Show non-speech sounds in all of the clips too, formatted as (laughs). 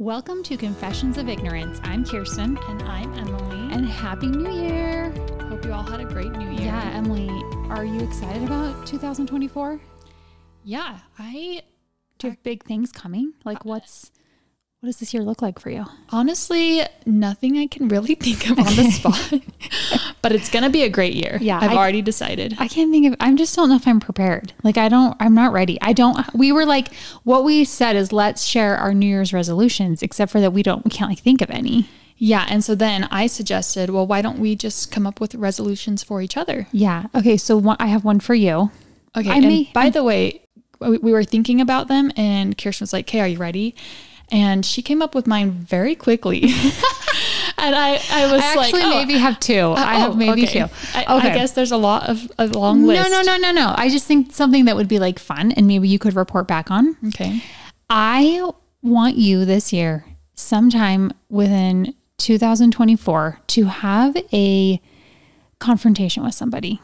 Welcome to Confessions of Ignorance. I'm Kirsten, And I'm Emily. and Happy New Year! hope you all had a great new year. Yeah, Emily, are you excited about 2024? Yeah. I Do you have big things coming? Like, uh, what's what does this year look like for you? honestly, nothing I can really (laughs) think of on the (laughs) spot, but it's going to be a great year. Yeah, I've I- already decided. I can't think of. I just don't know if I'm prepared. Like, I don't. I'm not ready. I don't. We were like, what we said is let's share our New Year's resolutions, except for that we don't. We can't like think of any. yeah. And so then I suggested, well, why don't we just come up with resolutions for each other? Yeah. Okay. So one, I have one for you. Okay. I and may- by the way, we we were thinking about them, and Kirsten was like, "Okay, are you ready?" And she came up with mine very quickly. (laughs) and I, I was I like, oh, maybe have two. Uh, I have oh, maybe okay. two. I, I guess there's a lot of a long list. No, no, no, no, no. I just think something that would be like fun and maybe you could report back on. Okay. I want you this year, sometime within 2024, to have a confrontation with somebody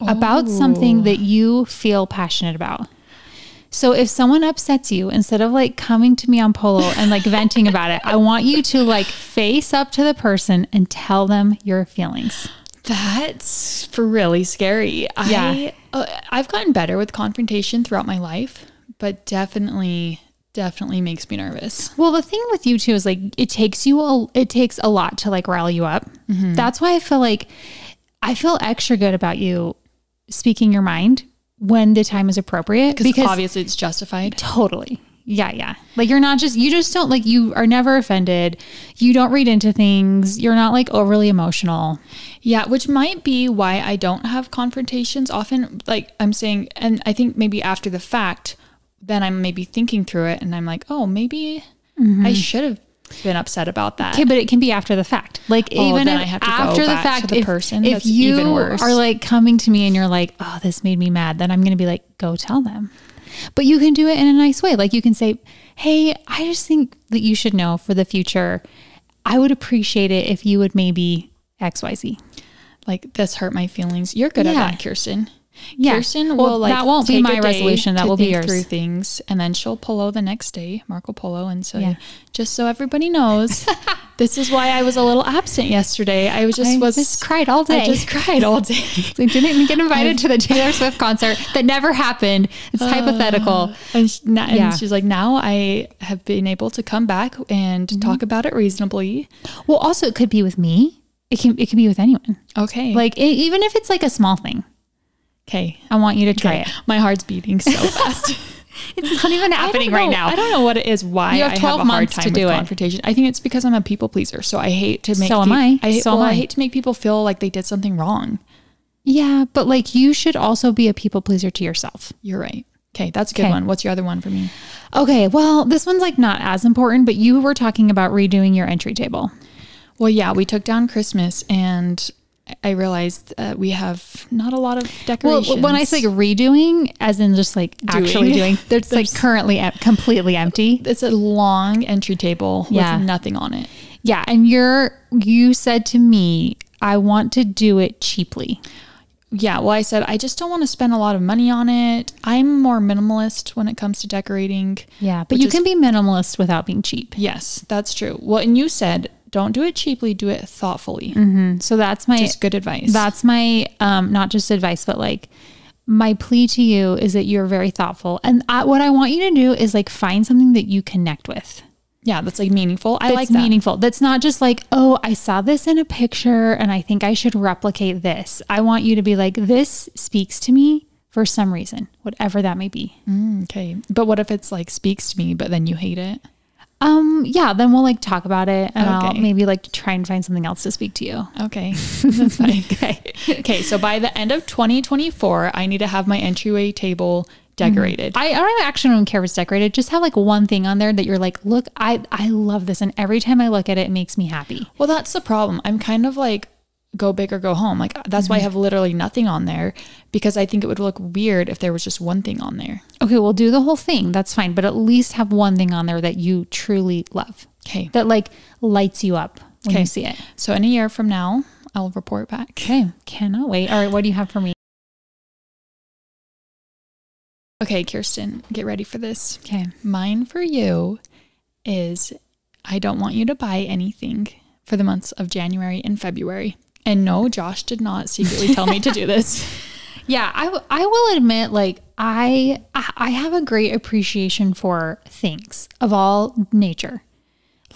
about something oh. that you feel passionate about. So if someone upsets you, instead of like coming to me on Polo and like venting about it, I want you to like face up to the person and tell them your feelings. That's for really scary. Yeah. I, uh, I've gotten better with confrontation throughout my life, but definitely, definitely makes me nervous. Well, the thing with you too is like it takes you a it takes a lot to like rile you up. That's why I feel like I feel extra good about you speaking your mind when the time is appropriate Because obviously it's justified. totally. Yeah, yeah. Like you're not just you just don't like you are never offended. You don't read into things. You're not like overly emotional. Yeah, which might be why I don't have confrontations often. Like I'm saying, and I think maybe after the fact, then I'm maybe thinking through it and I'm like, oh, maybe I mm-hmm. should have been upset about that. Okay, but it can be after the fact. Like Oh, even if I have to go after the fact, the if, person? if That's you even worse. are like coming to me and you're like, "Oh, this made me mad," then I'm going to be like, "Go tell them." But you can do it in a nice way. Like you can say, "Hey, I just think that you should know for the future. I would appreciate it if you would maybe X Y Z. Like this hurt my feelings. You're good at that, Kirsten. Yeah. Kirsten Well, will like that won't be my resolution. That will be yours. Through things, and then she'll polo the next day, Marco Polo, and so Yeah. just so everybody knows, (laughs) this is why I was a little absent yesterday. I was just I was just cried all day. I just cried all day. (laughs) I didn't get invited to the Taylor Swift concert that never happened. It's hypothetical. And, she, and Yeah. she's like, now I have been able to come back and Mm-hmm. talk about it reasonably. Well, also it could be with me. It can it can be with anyone. Okay. Like e- even if it's like a small thing, okay. I want you to try Okay. it. My heart's beating so (laughs) fast. It's not even I happening right now. I don't know what it is. Why You have I 12 have a hard months time to do it. confrontation. I think it's because I'm a people pleaser, so I hate to make. So am I. I So am I I. hate to make people feel like they did something wrong. Yeah, but like you should also be a people pleaser to yourself. You're right. Okay, that's a good Okay. one. What's your other one for me? Okay, well, this one's like not as important, but you were talking about redoing your entry table. Well, yeah, we took down Christmas, and I realized uh, we have not a lot of decorations. Well, when I say redoing, as in just like actually doing, (laughs) it's like currently em- completely empty. it's a long entry table Yeah. with nothing on it. Yeah, and you're you said to me, I want to do it cheaply. Yeah, well, I said I just don't want to spend a lot of money on it. I'm more minimalist when it comes to decorating. Yeah, but you is- can be minimalist without being cheap. Yes, that's true. Well, and you said don't do it cheaply, do it thoughtfully. So that's my Just good advice. That's my um not just advice, but like my plea to you is that you're very thoughtful. And I, what I want you to do is like find something that you connect with. yeah, that's like meaningful. I That's like that. meaningful. That's not just like, oh, I saw this in a picture and I think I should replicate this. I want you to be like, this speaks to me for some reason, whatever that may be. Mm, okay, but what if it's like speaks to me, but then you hate it? Um, yeah, then we'll like talk about it and I'll maybe like try and find something else to speak to you. Okay, (laughs) that's fine. (laughs) okay, okay. So by the end of 2024, I need to have my entryway table decorated. I, I don't actually don't care if it's decorated. Just have like one thing on there that you're like, look, I I love this, and every time I look at it, it makes me happy. Well, that's the problem. I'm kind of like go big or go home. Like that's Mm-hmm. why I have literally nothing on there because I think it would look weird if there was just one thing on there. Okay, we'll do the whole thing. That's fine, but at least have one thing on there that you truly love, Okay. that like lights you up when Okay. you see it. So in a year from now, I'll report back. Okay, cannot wait. All right, what do you have for me? Okay, Kirsten, get ready for this. Okay. Mine for you is I don't want you to buy anything for the months of January and February. And no, Josh did not secretly tell me to do this. (laughs) Yeah, I, w- I will admit, like I I I have a great appreciation for things of all nature,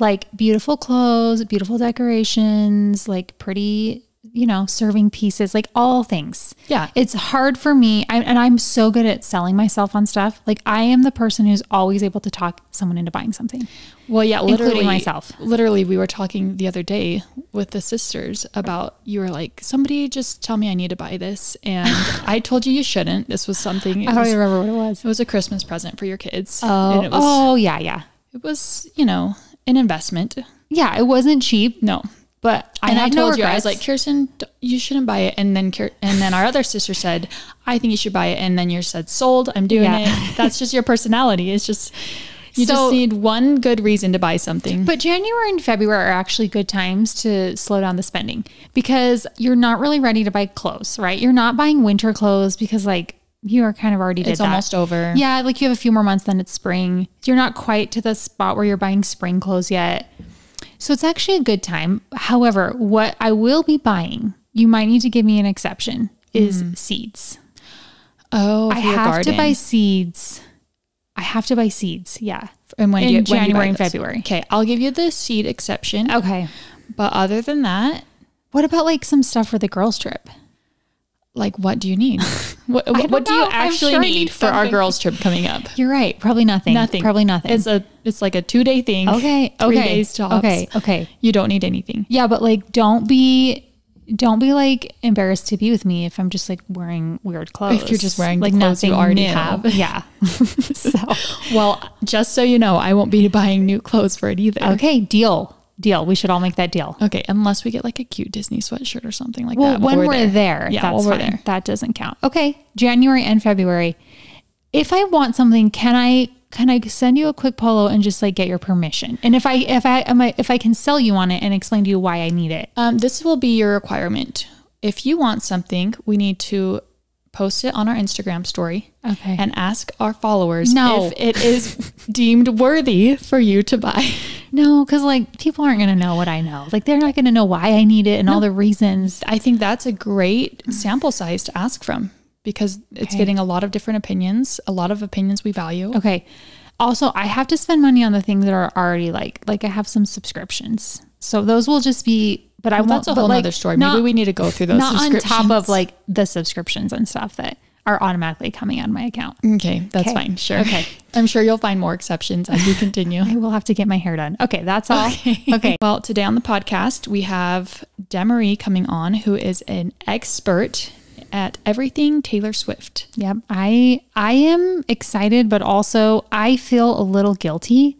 like beautiful clothes, beautiful decorations, like pretty you know serving pieces, like all things. Yeah. it's hard for me, I, and I'm so good at selling myself on stuff. Like I am the person who's always able to talk someone into buying something. Well, yeah, Including literally myself. Literally, we were talking the other day with the sisters about you were like, somebody just tell me I need to buy this, and (laughs) I told you you shouldn't. This was something. I don't was, even remember what it was. it was a Christmas present for your kids. Oh, and it was oh yeah, yeah, it was you know an investment. yeah. It wasn't cheap, No, but I and I no told you I was like, Kirsten, you shouldn't buy it. And then and then our other sister said, I think you should buy it. And then you said, sold. I'm doing Yeah. it. That's just your personality. It's just you So- just need one good reason to buy something. But January and February are actually good times to slow down the spending because you're not really ready to buy clothes, right? You're not buying winter clothes because like you are kind of already did it's that. almost over. Yeah, like you have a few more months, then it's spring. You're not quite to the spot where you're buying spring clothes yet. So it's actually a good time. However, what I will be buying, you might need to give me an exception, is mm. seeds. Oh, I have garden. to buy seeds. I have to buy seeds. Yeah. And when in do you, when do you January and those? February. Okay, I'll give you the seed exception. Okay. But other than that, What about like some stuff for the girls' trip? Like what do you need? (laughs) what what, do you actually sure need for our girls trip coming up? You're right. Probably nothing. Nothing. Probably nothing. It's a it's like a two day thing. okay. Three okay. days tops. Okay. Okay. You don't need anything. Yeah, but like, don't be, don't be like embarrassed to be with me if I'm just like wearing weird clothes. If you're just wearing the like clothes you already new. have. (laughs) Yeah. (laughs) so Well, just so you know, I won't be buying new clothes for it either. okay, deal, deal. We should all make that deal. Okay, unless we get like a cute Disney sweatshirt or something like Well, that. when while we're, there, Yeah, that's we're fine. there. That doesn't count. Okay, January and February. If I want something, can I can I send you a quick polo and just like get your permission? And if I if I am I, if I can sell you on it and explain to you why I need it. Um, this will be your requirement. If you want something, we need to post it on our Instagram story Okay. and ask our followers No. if it is (laughs) deemed worthy for you to buy. No, because like people aren't gonna know what I know. Like they're not gonna know why I need it and all the reasons. I think that's a great sample size to ask from because it's getting a lot of different opinions, a lot of opinions we value. Okay. Also, I have to spend money on the things that are already like like I have some subscriptions, so those will just be. But I Well, won't. that's a whole like, nother story. not- Maybe we need to go through those not on top of like the subscriptions and stuff that are automatically coming on my account. Okay, that's Okay. fine. Sure. Okay. (laughs) I'm sure you'll find more exceptions as we continue. (laughs) I will have to get my hair done. Okay, that's all. Okay. (laughs) Well, today on the podcast, we have Demarie coming on, who is an expert at everything Taylor Swift. Yep. I I am excited, but also I feel a little guilty,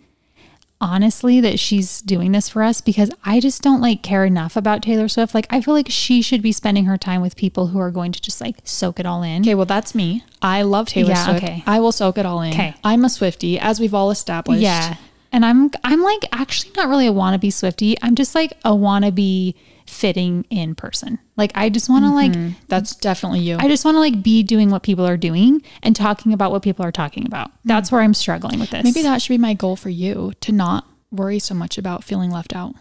honestly, that she's doing this for us because I just don't like care enough about Taylor Swift. Like I feel like she should be spending her time with people who are going to just like soak it all in. Okay, well, that's me. I love Taylor Yeah, Swift. okay. I will soak it all in. Okay. I'm a Swiftie, as we've all established. Yeah. And I'm I'm like actually not really a wannabe Swiftie. I'm just like a wannabe fitting in person. Like I just want to like mm-hmm. That's definitely you. I just want to like be doing what people are doing and talking about what people are talking about. Mm-hmm. That's where I'm struggling with this. Maybe that should be my goal for you to not worry so much about feeling left out.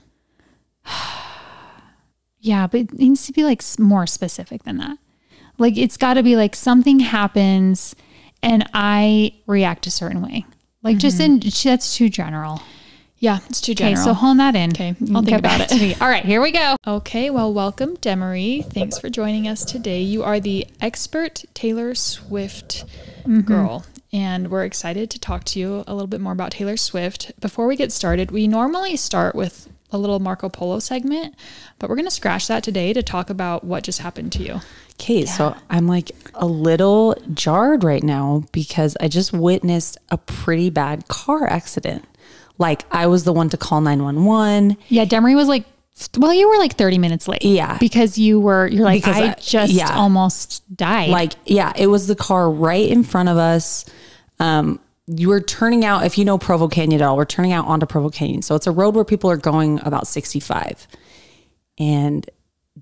(sighs) Yeah, but it needs to be like more specific than that. Like it's got to be like something happens and I react a certain way. Like just mm-hmm. in that's too general. Yeah, it's too general. Okay, so hone that in. Okay, mm, I'll think about it. All right, here we go. Okay, well, welcome, Demarie. Thanks for joining us today. You are the expert Taylor Swift mm-hmm. girl, and we're excited to talk to you a little bit more about Taylor Swift. Before we get started, we normally start with a little Marco Polo segment, but we're going to scratch that today to talk about what just happened to you. Okay, so I'm like a little jarred right now because I just witnessed a pretty bad car accident. Like I was the one to call 911. Yeah, Demarie was like well, you were like 30 minutes late. Yeah. Because you were you're like I, I- just yeah. almost died. Like, yeah, it was the car right in front of us. Um, you were turning out, if you know Provo Canyon at all, we're turning out onto Provo Canyon. So it's a road where people are going about 65. And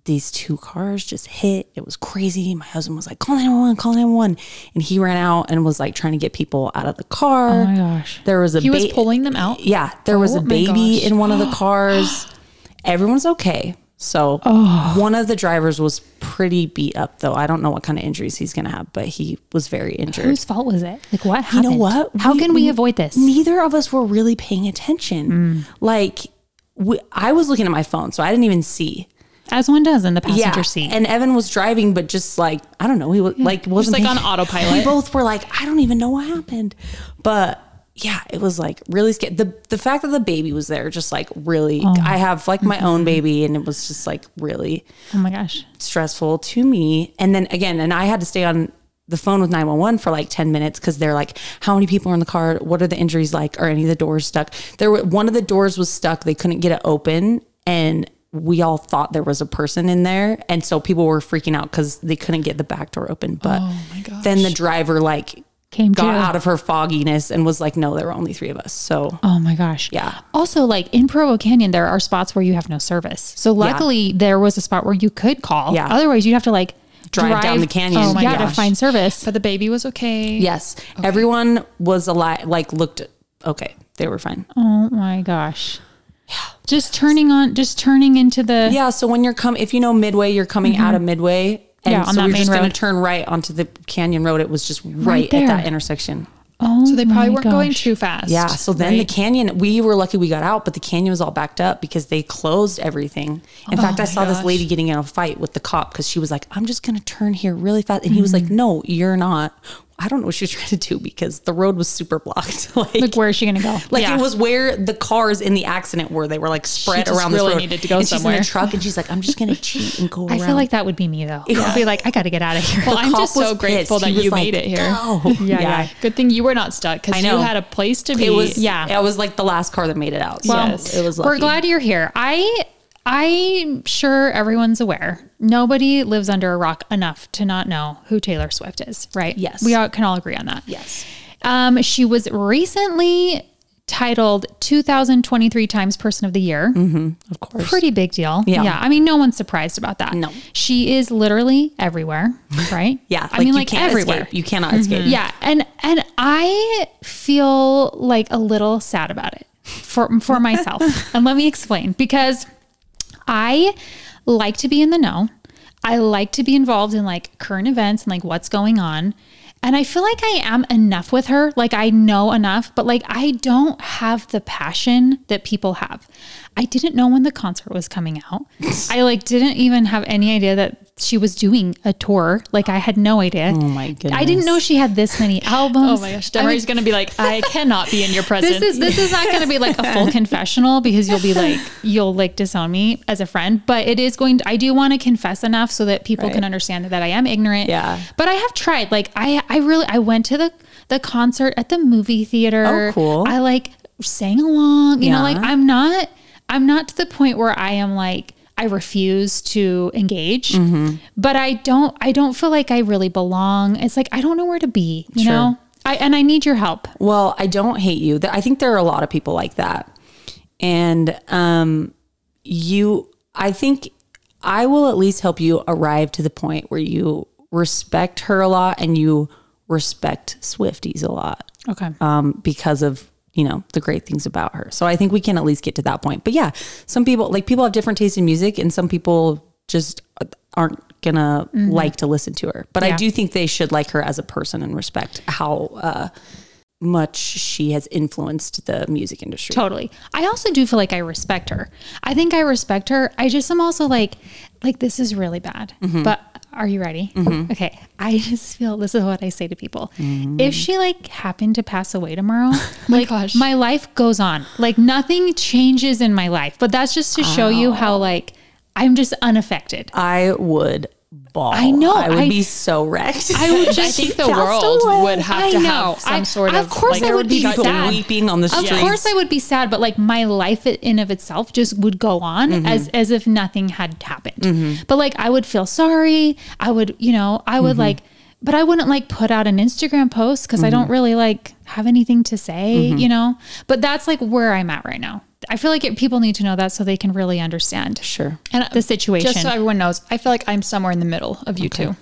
these two cars just hit. It was crazy. My husband was like, call 911, call 911. And he ran out and was like trying to get people out of the car. Oh my gosh. There was a He was ba- pulling them out. Yeah, there was Oh a baby gosh. in one of the (gasps) cars. Everyone's okay. So Oh. one of the drivers was pretty beat up though. I don't know what kind of injuries he's gonna have, but he was very injured. Whose fault was it? Like what happened? you know what? How can we avoid this? Neither of us were really paying attention. Mm. Like we, I was looking at my phone, so I didn't even see. As one does in the passenger seat. And Evan was driving, but just like I don't know, he was like wasn't like on autopilot. (laughs) We both were like, I don't even know what happened, but yeah, it was like really scary. The the fact that the baby was there, just like really, Oh. I have like my Mm-hmm. own baby, and it was just like really oh my gosh. stressful to me. And then again, and I had to stay on the phone with 911 for like 10 minutes because they're like, how many people are in the car? What are the injuries like? Are any of the doors stuck? There were one of the doors was stuck. They couldn't get it open. And we all thought there was a person in there. And so people were freaking out because they couldn't get the back door open. But Oh my gosh. then the driver like Came got to. out of her fogginess and was like, no, there were only three of us. So Oh my gosh. Yeah. Also, like in Provo Canyon, there are spots where you have no service. So luckily, there was a spot where you could call. Yeah. Otherwise, you'd have to like Drive down the canyon. Oh my Yeah. yeah, to find service. But the baby was okay. yes, everyone was alive, like looked okay. They were fine. Oh my gosh. Just turning on, just turning into the. Yeah, so when you're coming if you know Midway, you're coming out of Midway, and Mm-hmm. Yeah, on so that we're main just going to turn right onto the Canyon Road. It was just right, there. at that intersection. Oh So they probably weren't going too fast. Yeah, so then the canyon, we were lucky we got out, but the canyon was all backed up because they closed everything. In fact, I Oh my saw this lady getting in a fight with the cop because she was like, I'm just going to turn here really fast. And he was like, Mm-hmm. No, you're not. I don't know what she was (laughs) trying to do because the road was super blocked. (laughs) like, Like, where is she going to go? like Yeah. it was where the cars in the accident were. They were like spread just around this really road. needed to go and she's in somewhere. the truck and she's like, I'm just going (laughs) to cheat and go I around. feel like that would be me though. I'd be like, I got to get out of here. Well, I'm just so was grateful pissed. that you like, made it here. "Go." Yeah, yeah. Good thing you were not stuck because I you know. had a place to be. It was Yeah. yeah. It was like the last car that made it out. So Well, it was. We're glad you're here. I I'm sure everyone's aware. Nobody lives under a rock enough to not know who Taylor Swift is, right? Yes. We all can all agree on that. Yes. Um, she was recently titled 2023 Times Person of the Year. Of course. Pretty big deal. Yeah. I mean, no one's surprised about that. No. She is literally everywhere, (laughs) right? Yeah. I mean, you like can't everywhere. Escape. You cannot escape. Yeah, and and I feel like a little sad about it for for myself. (laughs) and let me explain because I like to be in the know. I like to be involved in like current events and like what's going on. And I feel like I am enough with her. Like I know enough, but like I don't have the passion that people have. I didn't know when the concert was coming out. I like didn't even have any idea that she was doing a tour. Like I had no idea. Oh my goodness. I didn't know she had this many (laughs) albums. Oh my gosh, I mean, gonna be like, I cannot be in your (laughs) presence. this is this is not going to be like a full (laughs) confessional because you'll be like you'll like disown me as a friend, but it is going. To, I do want to confess enough so that people can understand that I am ignorant. Yeah. but I have tried. Like I I really I went to the the concert at the movie theater. Oh, cool. I like sang along. You know, like I'm not I'm not to the point where I am like. I refuse to engage, Mm-hmm. but I don't. I don't feel like I really belong. It's like I don't know where to be. You Sure. know, I and I need your help. Well, I don't hate you. I think there are a lot of people like that. And um you I think I will at least help you arrive to the point where you respect her a lot and you respect Swifties a lot. Okay. um, because of you know the great things about her. So I think we can at least get to that point. But yeah, some people like people have different tastes in music, and some people just aren't gonna like to listen to her. But I do think they should like her as a person and respect how uh, much she has influenced the music industry. Totally. I also do feel like I respect her. I think I respect her. I just am also like, like this is really bad. Mm-hmm. But are you ready? Mm-hmm. Okay. I (laughs) just feel this is what I say to people. Mm-hmm. If she like happened to pass away tomorrow, (laughs) oh like gosh. my life goes on. Like nothing changes in my life. But that's just to show you how like I'm just unaffected. I would ball. I know, I would I- be so wrecked. I would (laughs) just I think the world away. would have I to know. have some I- sort of of. course like, I would be sad. weeping on the Of course I would be sad, but like my life in of itself just would go on Mm-hmm. as as if nothing had happened. But like I would feel sorry. I would, you know, I Mm-hmm. would like but I wouldn't like put out an Instagram post because I Mm-hmm. don't really like have anything to say, you know? But that's like where I'm at right now. I feel like it, people need to know that so they can really understand Sure. And the situation. Just so everyone knows, I feel like I'm somewhere in the middle of you two.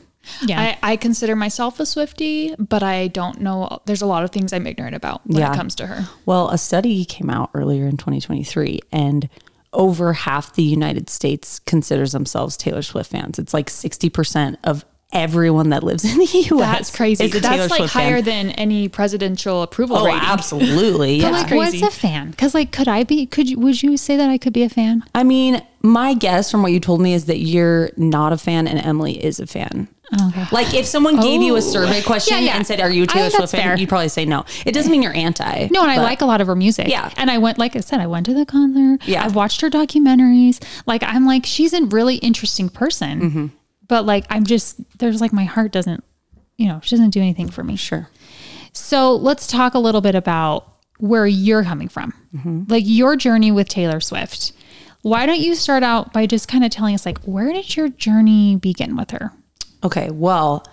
Yeah. I, I consider myself a Swiftie, but I don't know. There's a lot of things I'm ignorant about when Yeah. it comes to her. Well, a study came out earlier in 2023, and over half the United States considers themselves Taylor Swift fans. It's like 60% of everyone that lives in the (laughs) US. That's crazy. is a Taylor That's like Swift fan. higher than any presidential approval Oh, rating. absolutely. (laughs) But Yeah. like, crazy. what's a fan? Because like, could I be? Could you? Would you say that I could be a fan? I mean, my guess from what you told me is that you're not a fan and Emily is a fan. Okay. Like if someone gave you Oh. a survey question Yeah, yeah. and said, "Are you a I Taylor Swift fan?" fair. You'd probably say no. It doesn't mean you're anti. No, and I like a lot of her music. Yeah. And I went, like I said, I went to the concert. Yeah. I've watched her documentaries. Like, I'm like, she's a really interesting person. Mm-hmm. But like, I'm just, there's like, my heart doesn't, you know, she doesn't do anything for me. Sure. So let's talk a little bit about where you're coming from, Mm-hmm. like your journey with Taylor Swift. Why don't you start out by just kind of telling us, like, where did your journey begin with her? Okay, well,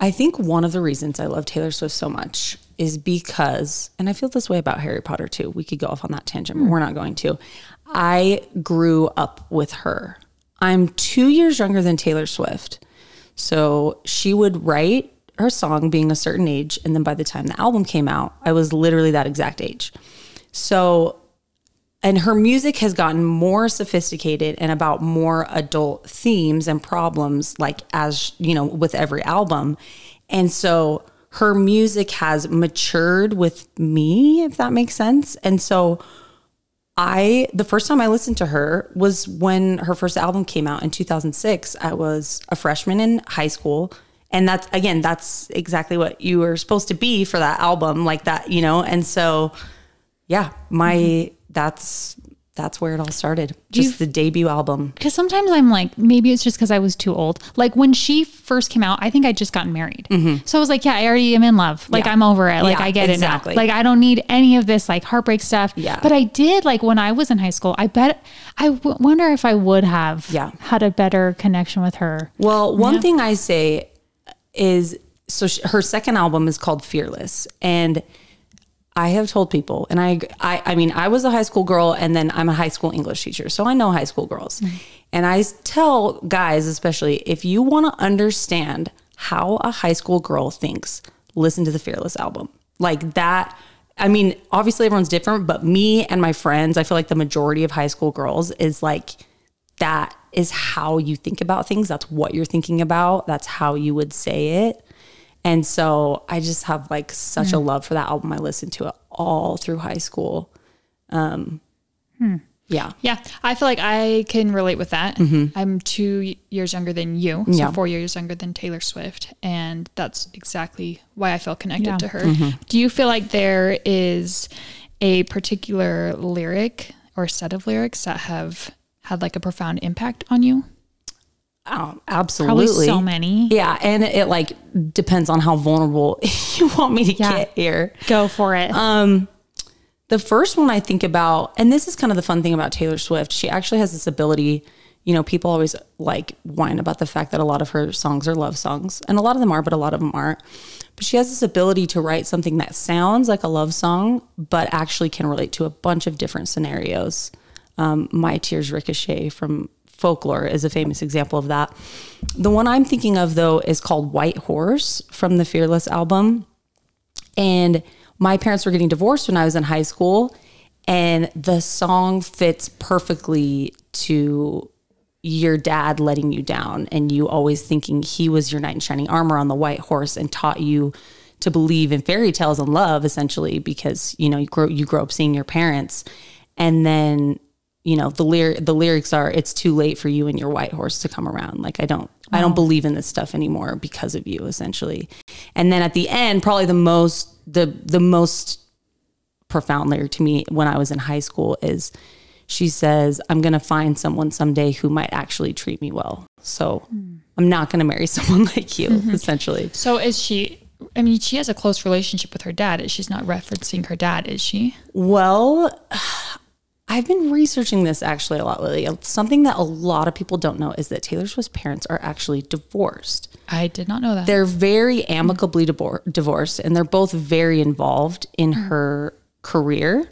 I think one of the reasons I love Taylor Swift so much is because, and I feel this way about Harry Potter too. We could go off on that tangent, but we're not going to. I grew up with her. I'm two years younger than Taylor Swift. So she would write her song being a certain age. And then by the time the album came out, I was literally that exact age. So and her music has gotten more sophisticated and about more adult themes and problems like as you know with every album and so her music has matured with me if that makes sense and so i the first time i listened to her was when her first album came out in 2006 i was a freshman in high school. And that's again that's exactly what you were supposed to be for that album like that you know? And so yeah, my mm-hmm. that's that's where it all started. Just the debut album. Because sometimes I'm like, maybe it's just because I was too old. Like when she first came out, I think I'd just gotten married. So I was like, yeah, I already am in love. Like Mm-hmm. Yeah. I'm over it. Like Yeah, I get exactly. it now. Like I don't need any of this like heartbreak stuff. Yeah. But I did like when I was in high school. I bet I w- wonder if I would have Yeah. had a better connection with her. Well, one thing I say is so sh her second album is called Fearless, and I have told people, and I, I, I mean, I was a high school girl, and then I'm a high school English teacher, so I know high school girls, mm-hmm. and I tell guys, especially if you want to understand how a high school girl thinks, listen to the Fearless album, like that. I mean, obviously everyone's different, but me and my friends, I feel like the majority of high school girls is like that is how you think about things. That's what you're thinking about. That's how you would say it. And so I just have like such a love for that album. I listened to it all through high school. Um, Yeah. Yeah, I feel like I can relate with that. I'm two years younger than you, so Mm-hmm. Yeah. four years younger than Taylor Swift, and that's exactly why I feel connected Yeah. to her. Mm-hmm. Do you feel like there is a particular lyric or set of lyrics that have had like a profound impact on you? Oh, absolutely. Probably so many. Yeah. And it like depends on how vulnerable (laughs) you want me to Yeah. get here. Go for it. Um, the first one I think about, and this is kind of the fun thing about Taylor Swift, she actually has this ability. You know, people always like whine about the fact that a lot of her songs are love songs, and a lot of them are, but a lot of them aren't. But she has this ability to write something that sounds like a love song, but actually can relate to a bunch of different scenarios. Um, My Tears Ricochet from Folklore is a famous example of that. The one I'm thinking of, though, is called White Horse from the Fearless album. And my parents were getting divorced when I was in high school. And the song fits perfectly to your dad letting you down and you always thinking he was your knight in shining armor on the white horse and taught you to believe in fairy tales and love essentially because you know you grow you grow up seeing your parents and then you know the lyric the lyrics are it's too late for you and your white horse to come around like i don't i don't believe in this stuff anymore because of you essentially and then at the end probably the most the the most profound lyric to me when i was in high school is she says i'm going to find someone someday who might actually treat me well so hmm. i'm not going to marry (laughs) someone like you (laughs) essentially So is she? I mean, she has a close relationship with her dad. She's not referencing her dad, is she? Well, I've been researching this actually a lot lately. Something that a lot of people don't know is that Taylor Swift's parents are actually divorced. I did not know that. They're very amicably divor- divorced and they're both very involved in her career.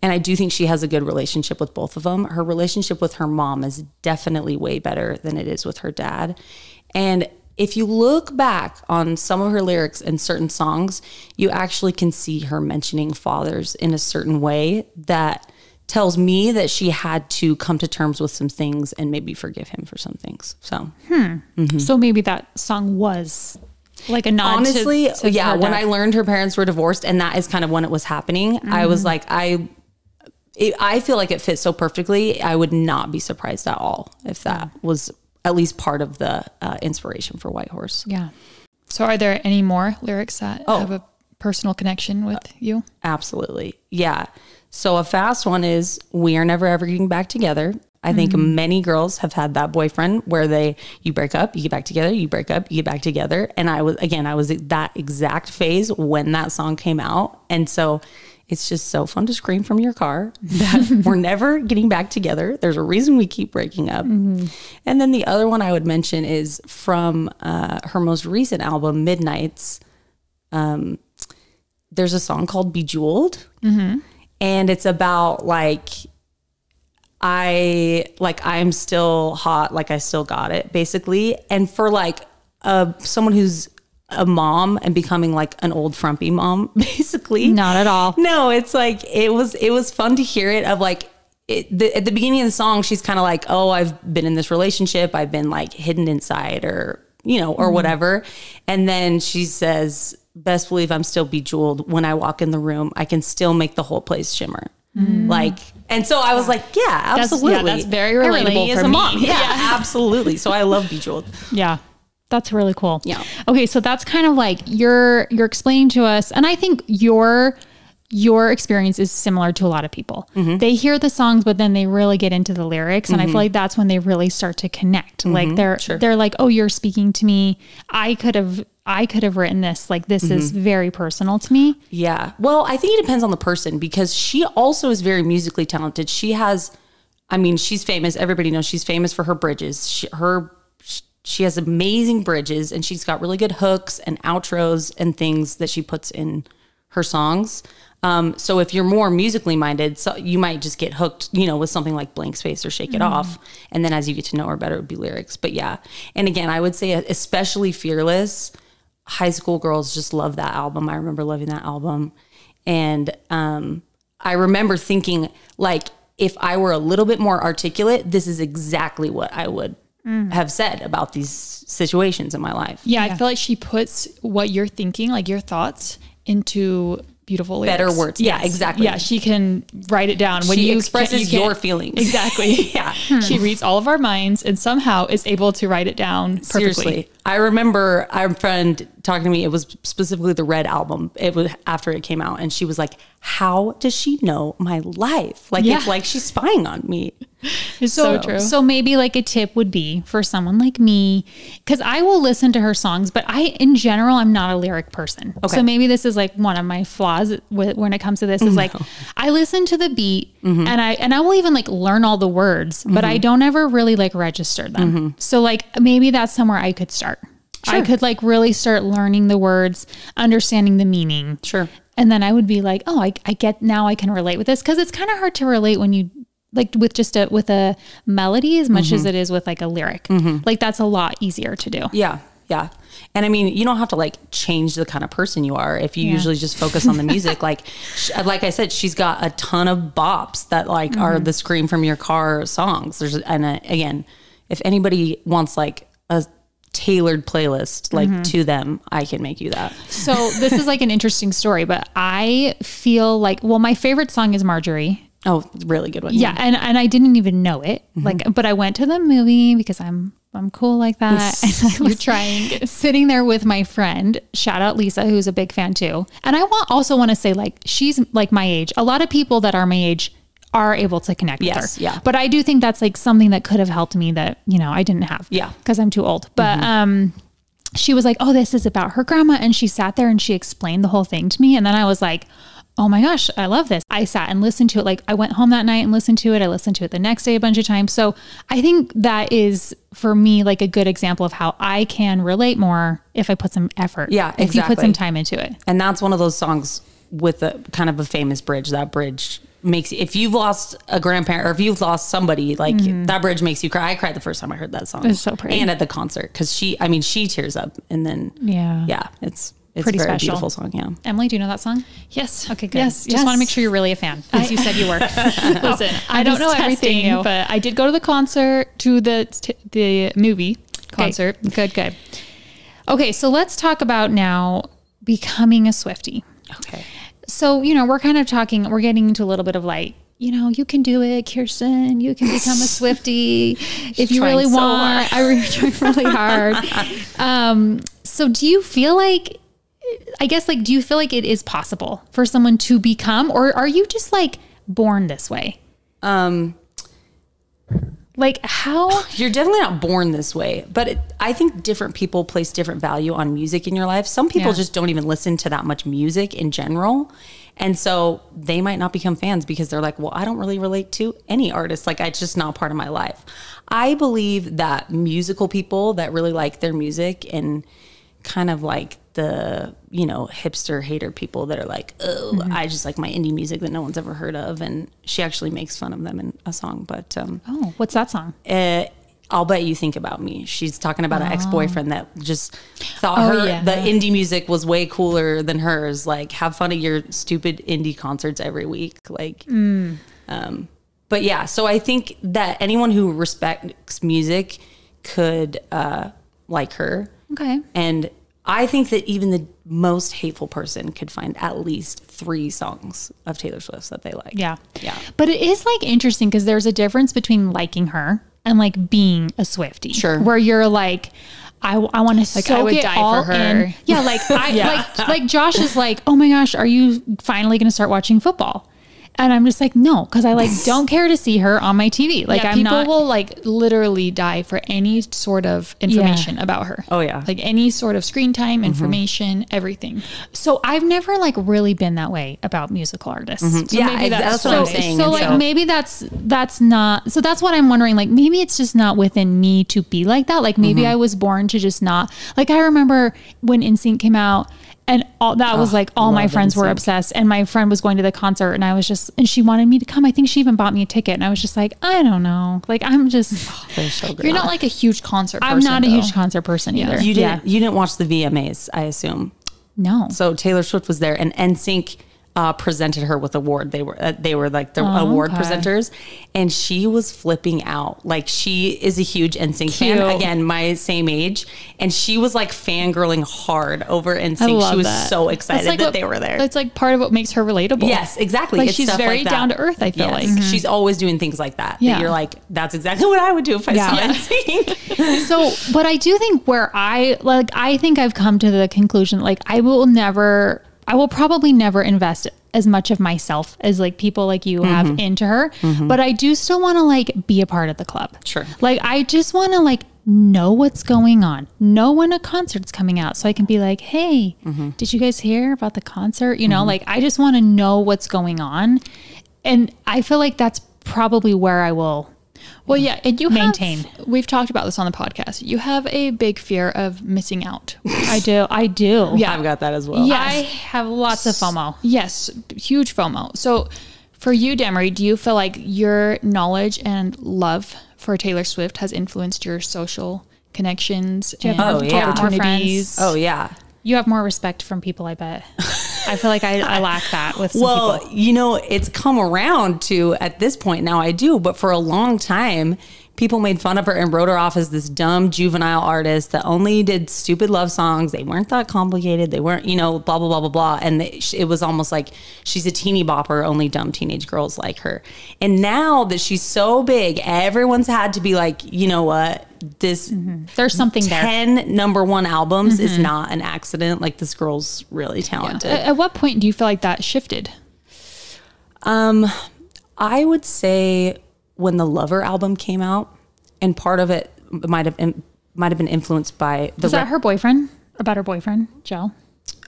And I do think she has a good relationship with both of them. Her relationship with her mom is definitely way better than it is with her dad. And if you look back on some of her lyrics and certain songs, you actually can see her mentioning fathers in a certain way that tells me that she had to come to terms with some things and maybe forgive him for some things. So, hmm. mm-hmm. So maybe that song was like a nod. to- honestly, to yeah, when. I learned her parents were divorced and that is kind of when it was happening, I was mm-hmm. like, I. It, I feel like it fits so perfectly. I would not be surprised at all if that was at least part of the uh, inspiration for White Horse. yeah. So, are there any more lyrics that Oh. have a personal connection with you? Absolutely. Yeah. So a fast one is we are never ever getting back together. I think mm-hmm. many girls have had that boyfriend where they you break up, you get back together, you break up, you get back together. And I was again, I was at that exact phase when that song came out. And so it's just so fun to scream from your car (laughs) that we're never getting back together. There's a reason we keep breaking up. Mm-hmm. And then the other one I would mention is from uh, her most recent album, Midnights um, there's a song called Bejeweled. Mm-hmm. And it's about like, I like I'm still hot, like I still got it, basically. And for like uh someone who's a mom and becoming like an old frumpy mom, (laughs) basically. Not at all. No, it's like it was it was fun to hear it of like it, the, at the beginning of the song she's kind of like, "Oh, I've been in this relationship. I've been like hidden inside or, you know, or whatever." And then she says, "Best believe I'm still bejeweled when I walk in the room. I can still make the whole place shimmer." Mm. Like, and so I was like, "Yeah, yeah, absolutely." that's very I relate relatable as for a me. mom. (laughs) Yeah, (laughs) absolutely. So I love bejeweled. Yeah. That's really cool. Yeah. Okay, so that's kind of like you're you're explaining to us and I think your your experience is similar to a lot of people. Mm-hmm. They hear the songs but then they really get into the lyrics and I feel like that's when they really start to connect. Mm-hmm. Like they're they're like, "Oh, you're speaking to me. I could have I could have written this. Like this is Mm-hmm. very personal to me." Yeah. Well, I think it depends on the person because she also is very musically talented. She has, I mean, she's famous. Everybody knows she's famous for her bridges. She, her, she has amazing bridges and she's got really good hooks and outros and things that she puts in her songs. Um, so if you're more musically minded, so you might just get hooked, you know, with something like Blank Space or Shake It Off. And then as you get to know her better, it would be lyrics. But yeah. And again, I would say especially Fearless, high school girls just love that album. I remember loving that album. And um, I remember thinking, like, if I were a little bit more articulate, this is exactly what I would have said about these situations in my life. Yeah, I feel like she puts what you're thinking, like your thoughts, into beautiful lyrics. Better words. Yeah, exactly. Yeah, she can write it down when She you expresses you can't- your feelings. Exactly. (laughs) Yeah. She reads all of our minds and somehow is able to write it down perfectly. Seriously, I remember our friend talking to me. It was specifically the Red album. It was after it came out, and she was like, "How does she know my life? Like Yeah. it's like she's spying on me." It's so, true. So maybe like a tip would be for someone like me, because I will listen to her songs, but I, in general, I'm not a lyric person. Okay. So maybe this is like one of my flaws when it comes to this is like I listen to the beat Mm-hmm. and I and I will even like learn all the words, but I don't ever really like register them. Mm-hmm. So like maybe that's somewhere I could start. I could like really start learning the words, understanding the meaning. Sure. And then I would be like, oh, I, I get now I can relate with this because it's kind of hard to relate when you like with just a with a melody as much Mm-hmm. as it is with like a lyric. Like that's a lot easier to do. Yeah, yeah. And I mean, you don't have to like change the kind of person you are if you Yeah. usually just focus on the music. (laughs) like, sh- like I said, she's got a ton of bops that like are Mm-hmm. the scream from your car songs. There's and uh, again, if anybody wants like tailored playlist like Mm-hmm. to them, I can make you that. So this is like an interesting story, but I feel like well, my favorite song is Marjorie. Oh, really good one. Yeah, and and I didn't even know it. Like, but I went to the movie because I'm I'm cool like that. (laughs) And I was trying sitting there with my friend. Shout out Lisa, who's a big fan too. And I want also want to say like she's like my age. A lot of people that are my age are able to connect Yes, with her. yeah. But I do think that's like something that could have helped me that you know I didn't have. Yeah. because I'm too old. But um she was like, "Oh, this is about her grandma," and she sat there and she explained the whole thing to me, and then I was like. Oh my gosh, I love this. I sat and listened to it. Like I went home that night and listened to it. I listened to it the next day a bunch of times. So I think that is for me like a good example of how I can relate more if I put some effort. Yeah, If you put some time into it. And that's one of those songs with a kind of a famous bridge. That bridge makes if you've lost a grandparent or if you've lost somebody like that bridge makes you cry i cried the first time i heard that song Mm-hmm. It's so pretty. and at the concert because she i mean she tears up and then Yeah. yeah it's it's Pretty a very special. beautiful song yeah Emily, do you know that song? Yes. Okay, good. Yes. Just want to make sure you're really a fan because you said you were. (laughs) (laughs) Listen, I don't know testing everything, you. but I did go to the concert, to the the movie concert. Okay, Good, good. Okay, so let's talk about now becoming a Swiftie. okay So, you know, we're kind of talking, we're getting into a little bit of like, you know, you can do it, Kirsten. You can become a (laughs) Swiftie if you really so want. I really (laughs) trying really hard. Um, so do you feel like I guess like do you feel like it is possible for someone to become or are you just like born this way? um Like how (sighs) you're definitely not born this way but it, i think different people place different value on music in your life. Some people Yeah. just don't even listen to that much music in general and so they might not become fans because they're like well i don't really relate to any artist. Like it's just not part of my life. I believe that musical people that really like their music and kind of like the you know hipster hater people that are like oh i just like my indie music that no one's ever heard of and she actually makes fun of them in a song but um Oh, what's that song? uh, I'll bet you think about me. She's talking about an ex boyfriend that just thought Oh, her yeah. the indie music was way cooler than hers. Like, have fun at your stupid indie concerts every week. Like, um, but yeah. So I think that anyone who respects music could uh, like her. Okay. And I think that even the most hateful person could find at least three songs of Taylor Swift's that they like. Yeah. Yeah. But it is like interesting because there's a difference between liking her and like being a Swifty. Sure. Where you're like, I, I want to Like, soak I would it die for her. in. Yeah, like I (laughs) Yeah. like like Josh is like, oh my gosh, are you finally going to start watching football? And I'm just like, no, because I like don't care to see her on my TV. Like yeah, I'm people not. will like literally die for any sort of information about her. Oh, yeah. Like any sort of screen time, information, everything. so I've never like really been that way about musical artists. So yeah, maybe that's, that's what I'm saying. So And like maybe that's that's not so that's what I'm wondering like maybe it's just not within me to be like that like maybe Mm-hmm. I was born to just not like I remember when NSYNC came out and all that was like all my friends were obsessed and my friend was going to the concert and I was just and she wanted me to come I think she even bought me a ticket and I was just like I don't know like I'm just (laughs) oh, They're so great. You're not like a huge concert person. I'm not a huge concert person either You didn't. You didn't watch the VMAs, I assume. no So Taylor Swift was there, and NSYNC uh, presented her with award. They were uh, they were like the award Oh, okay. presenters, and she was flipping out. Like she is a huge NSYNC fan. Again, my same age, and she was like fangirling hard over NSYNC. She was that. so excited like that what- they were there. That's like part of what makes her relatable. Yes, exactly. Like It's she's very like down to earth, I feel Yes. like. Mm-hmm. she's always doing things like that. Yeah. That you're like, that's exactly what I would do if I Yeah. saw (laughs) NSYNC. (laughs) so but i do think where i like i think i've come to the conclusion like i will never i will probably never invest as much of myself as like people like you have Mm-hmm. into her but i do still want to like be a part of the club Sure. like i just want to like know what's going on know when a concert's coming out so i can be like hey Mm-hmm. did you guys hear about the concert you know like i just want to know what's going on and i feel like that's probably where i will Well, yeah, and you Maintain. Have, we've talked about this on the podcast. You have a big fear of missing out. i do i do Yeah. I've got that as well. Yeah, I have lots of FOMO. Yes, huge FOMO. So, for you, Demarie, do you feel like your knowledge and love for Taylor Swift has influenced your social connections and have more- Oh, yeah. opportunities? Oh yeah. You have more respect from people, I bet. I feel like I, I lack that with some Well, people. you know, it's come around to at this point now I do, but for a long time, people made fun of her and wrote her off as this dumb juvenile artist that only did stupid love songs. They weren't that complicated. They weren't, you know, blah, blah, blah, blah, blah. And they, it was almost like she's a teeny bopper, only dumb teenage girls like her. And now that she's so big, everyone's had to be like, you know what? This There's something there. 10 number one albums is not an accident. Like, this girl's really talented. At, at what point do you feel like that shifted? Um, I would say when the Lover album came out, and part of it might have might have been influenced by the Is that her boyfriend? About her boyfriend, Joe?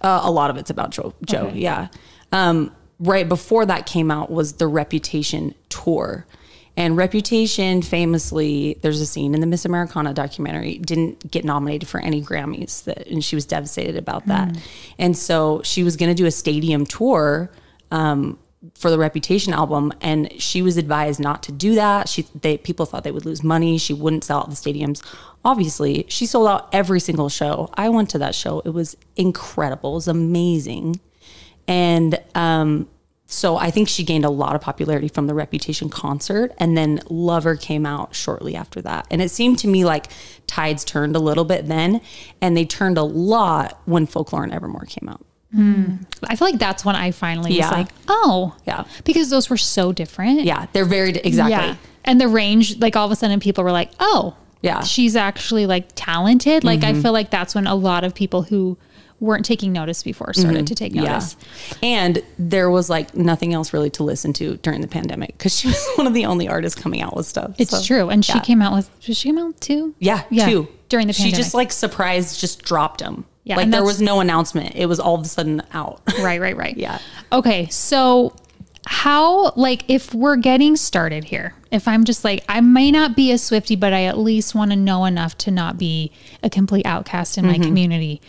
uh, a lot of it's about Joe. Joe, Okay. yeah. Um, right before that came out was the Reputation tour. And Reputation famously, there's a scene in the Miss Americana documentary, didn't get nominated for any Grammys, that, and she was devastated about that. And so she was going to do a stadium tour um, for the Reputation album, and she was advised not to do that. She they people thought they would lose money. She wouldn't sell out the stadiums. Obviously, she sold out every single show. I went to that show. It was incredible. It was amazing, and um, so I think she gained a lot of popularity from the Reputation concert, and then Lover came out shortly after that. And it seemed to me like tides turned a little bit then, and they turned a lot when Folklore and Evermore came out. I feel like that's when I finally Yeah. was like, oh, Yeah. because those were so different. Yeah, they're very exactly. Yeah. And the range, like all of a sudden people were like, oh, Yeah. Mm-hmm. she's actually like talented. Like I feel like that's when a lot of people who weren't taking notice before started to take notice. Mm-hmm. Yeah. And there was like nothing else really to listen to during the pandemic because she (laughs) was one of the only artists coming out with stuff. It's So, true. And she came out with, did she came out with two? Yeah, Yeah, two. during the pandemic. She just like surprised, just dropped them. Yeah, Like there was no announcement. It was all of a sudden out. (laughs) Right, right, right. Yeah. Okay. So, how, like, if we're getting started here, if I'm just like, I may not be a Swiftie, but I at least want to know enough to not be a complete outcast in my Mm-hmm. community,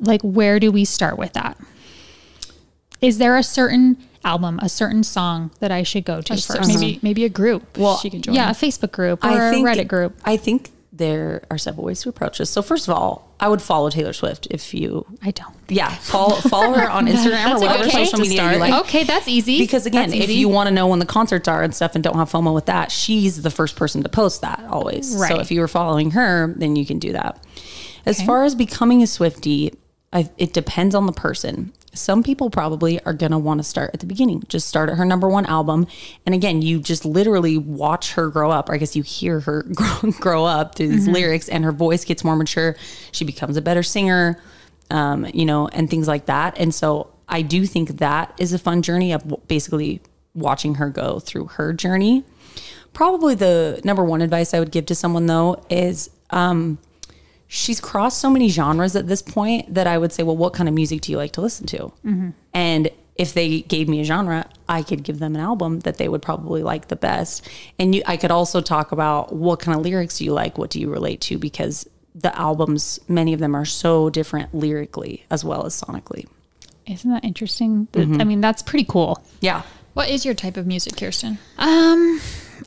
like, where do we start with that? Is there a certain album, a certain song that I should go to first? maybe maybe a group Well, she can join. Yeah, a Facebook group or a Reddit group. I think there are several ways to approach this. So first of all, I would follow Taylor Swift if you I don't. yeah, follow follow her on (laughs) Instagram or whatever place social media you like. Okay, that's easy. Because again, That's if easy. you want to know when the concerts are and stuff and don't have FOMO with that, she's the first person to post that always. Right. So if you were following her, then you can do that. As far as becoming a Swiftie, I, it depends on the person. Some people probably are going to want to start at the beginning, just start at her number one album. And again, you just literally watch her grow up, or I guess you hear her (laughs) grow, grow up through these lyrics, and her voice gets more mature. She becomes a better singer, um, you know, and things like that. And so I do think that is a fun journey of basically watching her go through her journey. Probably the number one advice I would give to someone though is um, she's crossed so many genres at this point that I would say, well, what kind of music do you like to listen to? And if they gave me a genre, I could give them an album that they would probably like the best. And you, I could also talk about what kind of lyrics do you like? What do you relate to? Because the albums, many of them are so different lyrically as well as sonically. Isn't that interesting? Mm-hmm. I mean, that's pretty cool. Yeah. What is your type of music, Kirsten? Um,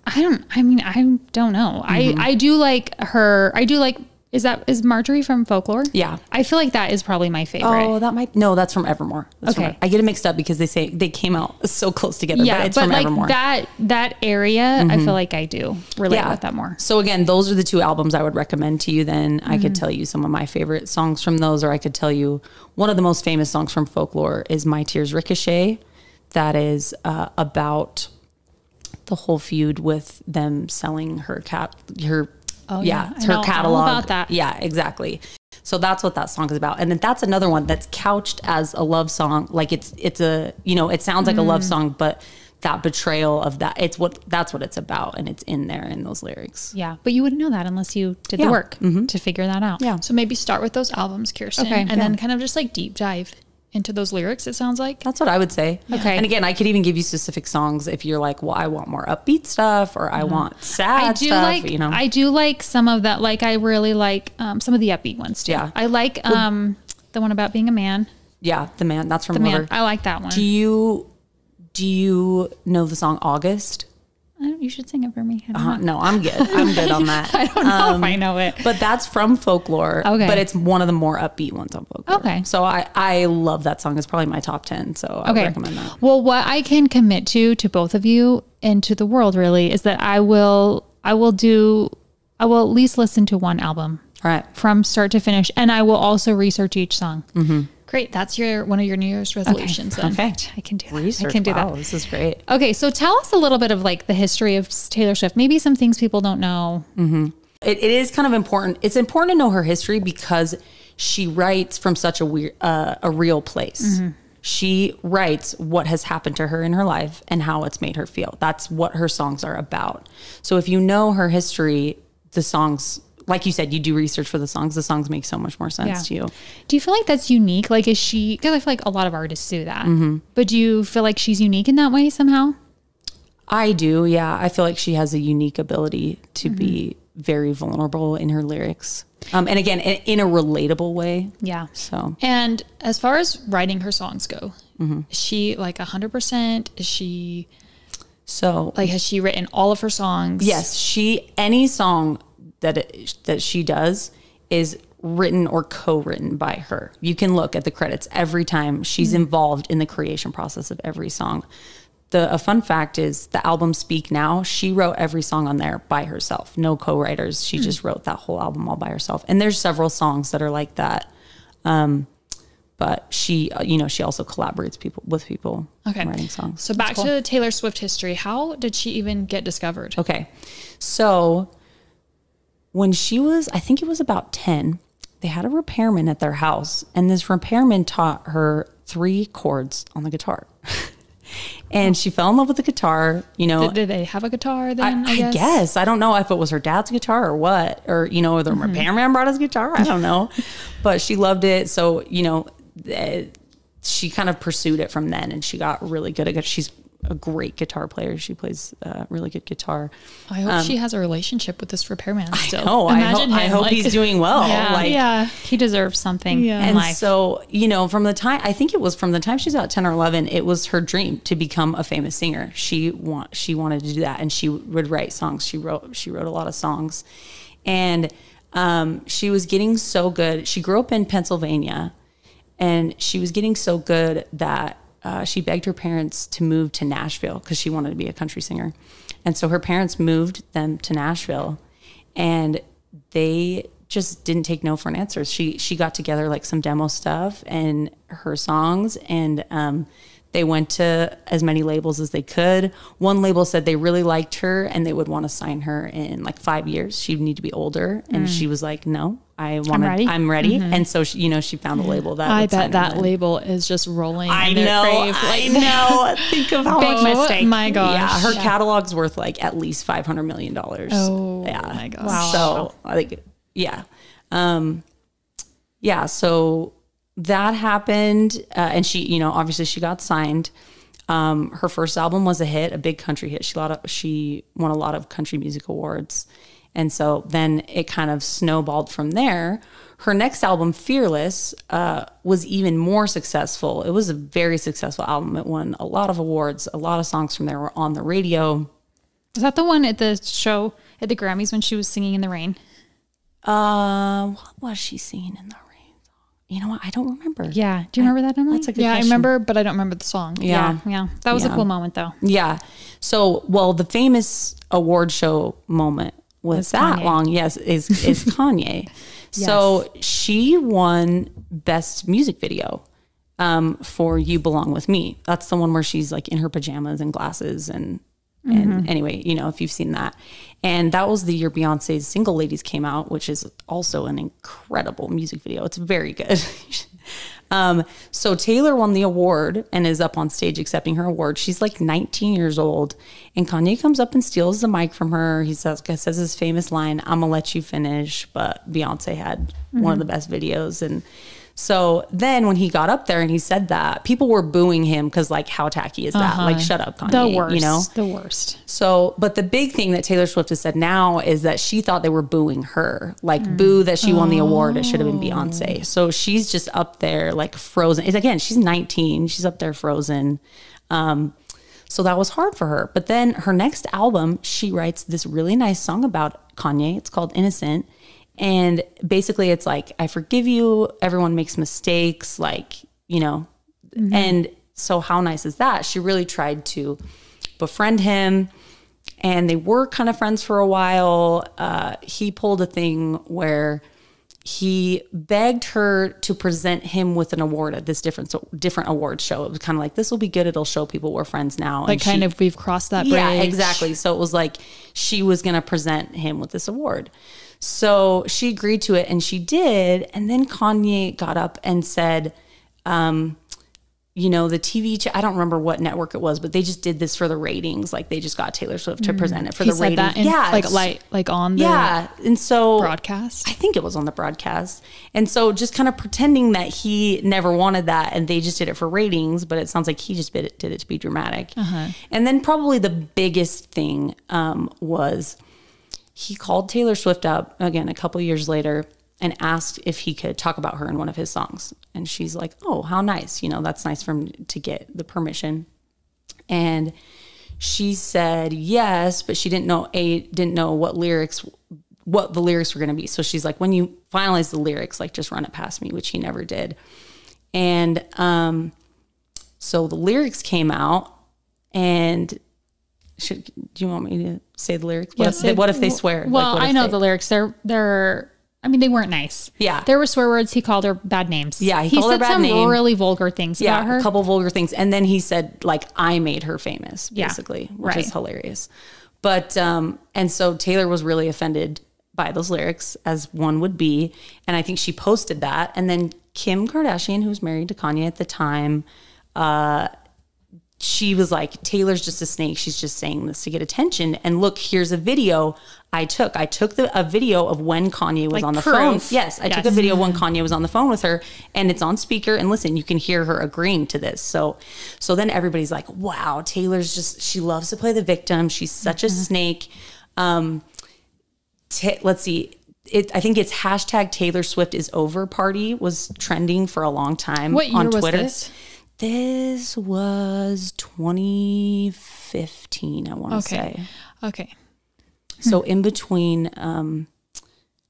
I don't. I mean, I don't know. Mm-hmm. I I do like her. I do like. Is that is Marjorie from Folklore? Yeah. I feel like that is probably my favorite. Oh, that might no. That's from Evermore. That's Okay. from- I get it mixed up because they say they came out so close together. yeah, but it's but from like Evermore. Mm-hmm. that that area, I feel like I do relate with that more. So again, those are the two albums I would recommend to you. Then I Mm-hmm. could tell you some of my favorite songs from those, or I could tell you one of the most famous songs from Folklore is "My Tears Ricochet." That is uh, about the whole feud with them selling her cat, her Oh, yeah, yeah. I her catalog. about that. Yeah, exactly. So that's what that song is about. And then that's another one that's couched as a love song. Like it's it's a you know, it sounds like a Mm. love song, but that betrayal of that it's what that's what it's about and it's in there in those lyrics. Yeah, but you wouldn't know that unless you did Yeah. the work to figure that out. Yeah. So maybe start with those albums, Kirsten, Okay, and yeah. then kind of just like deep dive into those lyrics. It sounds like. That's what I would say. Okay. And again, I could even give you specific songs if you're like, well, I want more upbeat stuff or I want sad Mm-hmm. I do stuff, like you know. I do like some of that. Like I really like um, some of the upbeat ones too. Yeah. I like um, the one about being a man. yeah, the man, that's from The Lover. man. I like that one. Do you do you know the song August? Uh, you should sing it for me. Uh, no, I'm good. I'm good on that. (laughs) I don't know if I know it. But that's from folklore. Okay. But it's one of the more upbeat ones on folklore. Okay. So I, I love that song. It's probably my top 10. So I would Okay. recommend that. Well, what I can commit to to both of you and to the world really is that I will I will do I will at least listen to one album All right. from start to finish, and I will also research each song. Great. That's your one of your New Year's resolutions. Okay. I can do that. Research. I can do wow, that. This is great. Okay, so tell us a little bit of like the history of Taylor Swift. Maybe some things people don't know. It, it is kind of important. It's important to know her history because she writes from such a weird, uh, a real place. She writes what has happened to her in her life and how it's made her feel. That's what her songs are about. So if you know her history, the songs, like you said, you do research for the songs. The songs make so much more sense Yeah. to you. Do you feel like that's unique? Like, is she? Because I feel like a lot of artists do that. Mm-hmm. But do you feel like she's unique in that way somehow? I do, yeah. I feel like she has a unique ability to be very vulnerable in her lyrics. Um, and again, in, in a relatable way. Yeah. So And as far as writing her songs go, is she like 100%? Is she so like, has she written all of her songs? Yes, she any song that it, that she does is written or co-written by her. You can look at the credits every time she's involved in the creation process of every song. The a fun fact is the album Speak Now, she wrote every song on there by herself. No co-writers. She just wrote that whole album all by herself. And there's several songs that are like that. Um but she uh, you know, she also collaborates people with people Okay. writing songs. So back to the Taylor Swift history. How did she even get discovered? Okay. So when she was, I think it was about 10, they had a repairman at their house, and this repairman taught her three chords on the guitar. (laughs) and she fell in love with the guitar, you know. Did, did they have a guitar I, then? I, I guess. guess. I don't know if it was her dad's guitar or what, or you know, or the mm-hmm. repairman brought his guitar. I don't know, (laughs) but she loved it. So you know, she kind of pursued it from then, and she got really good at it. She's a great guitar player. She plays uh, really good guitar. I hope she has a relationship with this repairman still. Oh, I hope, Imagine I him, hope like- he's doing well. (laughs) Yeah. Like, yeah. He deserves something Yeah. And life. so, you know, from the time I think it was from the time she's about 10 or 11, it was her dream to become a famous singer. She want she wanted to do that and she would write songs. She wrote she wrote a lot of songs. And um, she was getting so good. She grew up in Pennsylvania and she was getting so good that uh, she begged her parents to move to Nashville because she wanted to be a country singer. And so her parents moved them to Nashville and they just didn't take no for an answer. She she got together like some demo stuff and her songs and um they went to as many labels as they could. One label said they really liked her and they would want to sign her in like 5 years. She'd need to be older and she was like, "No, I want to ready. I'm ready." And so she, you know, she found a label that I bet that label is just rolling. I know. grave. I know. (laughs) Think of how Big much mistake. My gosh. yeah, her catalog's worth like at least five hundred million dollars. Oh, yeah. my gosh. Wow. So I think, yeah, um, yeah. So that happened, uh, and she, you know, obviously she got signed. Um, her first album was a hit, a big country hit. She lot of she won a lot of country music awards, and so then it kind of snowballed from there. Her next album, Fearless, uh, was even more successful. It was a very successful album. It won a lot of awards. A lot of songs from there were on the radio. Was that the one at the show at the Grammys when she was singing in the rain? Uh, what was she singing in the rain? You know what? I don't remember. Yeah. Do you remember that, Emily? That's a good Yeah, I remember, but I don't remember the song. Yeah. yeah. Yeah. That was a cool moment though. Yeah. So, well, the famous award show moment was Was that Kanye. long. Yes, is is (laughs) Kanye. yes. So she won best music video um, for "You Belong with Me." That's the one where she's like in her pajamas and glasses and. And anyway, you know, if you've seen that. And that was the year Beyonce's Single Ladies came out, which is also an incredible music video. It's very good. (laughs) Um, so Taylor won the award and is up on stage accepting her award. She's like 19 years old, and Kanye comes up and steals the mic from her. He says says his famous line, "I'm gonna let you finish," but Beyonce had one of the best videos, and so then when he got up there and he said that, people were booing him because like, how tacky is that? Like, shut up, Kanye. The worst. You know. The worst. So, but the big thing that Taylor Swift has said now is that she thought they were booing her, like boo that she won the award. It should have been Beyonce. So she's just up there like frozen. It's, again, she's 19. She's up there frozen. Um, so that was hard for her. But then her next album, she writes this really nice song about Kanye. It's called Innocent. And basically, it's like, I forgive you. Everyone makes mistakes. Like, you know, and so how nice is that? She really tried to befriend him and they were kind of friends for a while. Uh, he pulled a thing where he begged her to present him with an award at this different so different award show. It was kind of like this will be good. It'll show people we're friends now. Like And kind she- of we've crossed that bridge. yeah, exactly. So it was like she was going to present him with this award. So she agreed to it and she did. And then Kanye got up and said, um, you know, the TV, ch- I don't remember what network it was, but they just did this for the ratings. Like they just got Taylor Swift to present it for He the said ratings. that in, yeah. like like like on the yeah. And so broadcast. I think it was on the broadcast. And so just kind of pretending that he never wanted that and they just did it for ratings, but it sounds like he just did it, did it to be dramatic. And then probably the biggest thing um, was he called Taylor Swift up again a couple years later and asked if he could talk about her in one of his songs. And she's like, "Oh, how nice! You know, that's nice for him to get the permission." And she said yes, but she didn't know a didn't know what lyrics what the lyrics were going to be. So she's like, "When you finalize the lyrics, like just run it past me," which he never did. And um, so the lyrics came out, and should do you want me to say the lyrics? What, if, they, what if they swear? Well, if I know they- the lyrics. They're they're. I mean, they weren't nice. Yeah. there were swear words. He called her bad names. Yeah, he called her said some name. really vulgar things yeah, about her. a couple vulgar things, and then he said like I made her famous, Yeah, basically, which is hilarious. But um, and so Taylor was really offended by those lyrics, as one would be, and I think she posted that, and then Kim Kardashian, who was married to Kanye at the time, uh, she was like, Taylor's just a snake. She's just saying this to get attention. And look, here's a video I took. I took the, a video of when Kanye was Like on the proof. phone. Yes, I took a video when Kanye was on the phone with her, and it's on speaker. And listen, you can hear her agreeing to this. So, so then everybody's like, "Wow, Taylor's just she loves to play the victim. She's such Mm-hmm. a snake." Um, ta- let's see. It, I think it's hashtag Taylor Swift is over party was trending for a long time What on Twitter. This? Was 2015, I want to Okay. say. Okay. So in between um,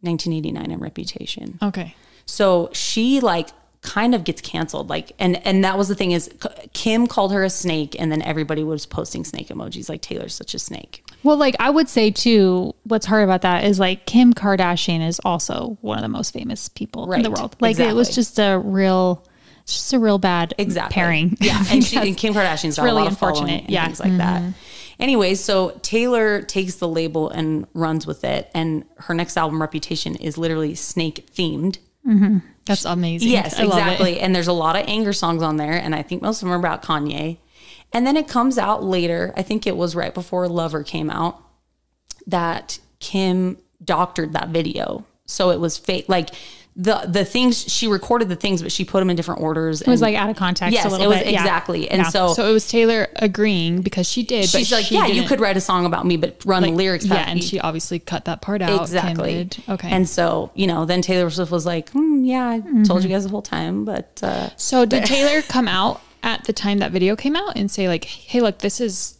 1989 and Reputation. Okay. So she like kind of gets canceled like and and that was the thing is Kim called her a snake and then everybody was posting snake emojis like Taylor's such a snake. Well, like I would say too, what's hard about that is like Kim Kardashian is also one of the most famous people in the world. Like it was just a real, it's just a real bad exactly. pairing. Yeah, (laughs) and, she, and Kim Kardashian's got really a lot of unfortunate. and Yeah. Mm-hmm. things like that. Anyways, so Taylor takes the label and runs with it, and her next album, Reputation, is literally snake themed. That's amazing. Yes, I exactly. And there's a lot of anger songs on there, and I think most of them are about Kanye. And then it comes out later. I think it was right before Lover came out that Kim doctored that video, so it was fake. Like the the things she recorded the things, but she put them in different orders. It was like out of context yes, a little it was bit. Yeah. exactly. And Yeah. so, So it was Taylor agreeing because she did. she's but like, she yeah, you could write a song about me, but run like, lyrics. Yeah, and me. she obviously cut that part out. Exactly. Okay. And so you know, then Taylor Swift was like, hmm, yeah, I Mm-hmm. told you guys the whole time, but. uh so did Taylor (laughs) come out at the time that video came out and say like, "Hey, look, this is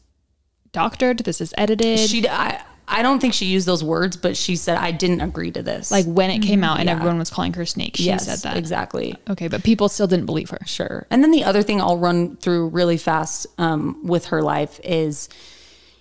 doctored. This is edited." she I, I don't think she used those words but she said i didn't agree to this like when it came out and Yeah. everyone was calling her snake. She yes said that. exactly Okay, but people still didn't believe her. sure and then the other thing i'll run through really fast um, with her life is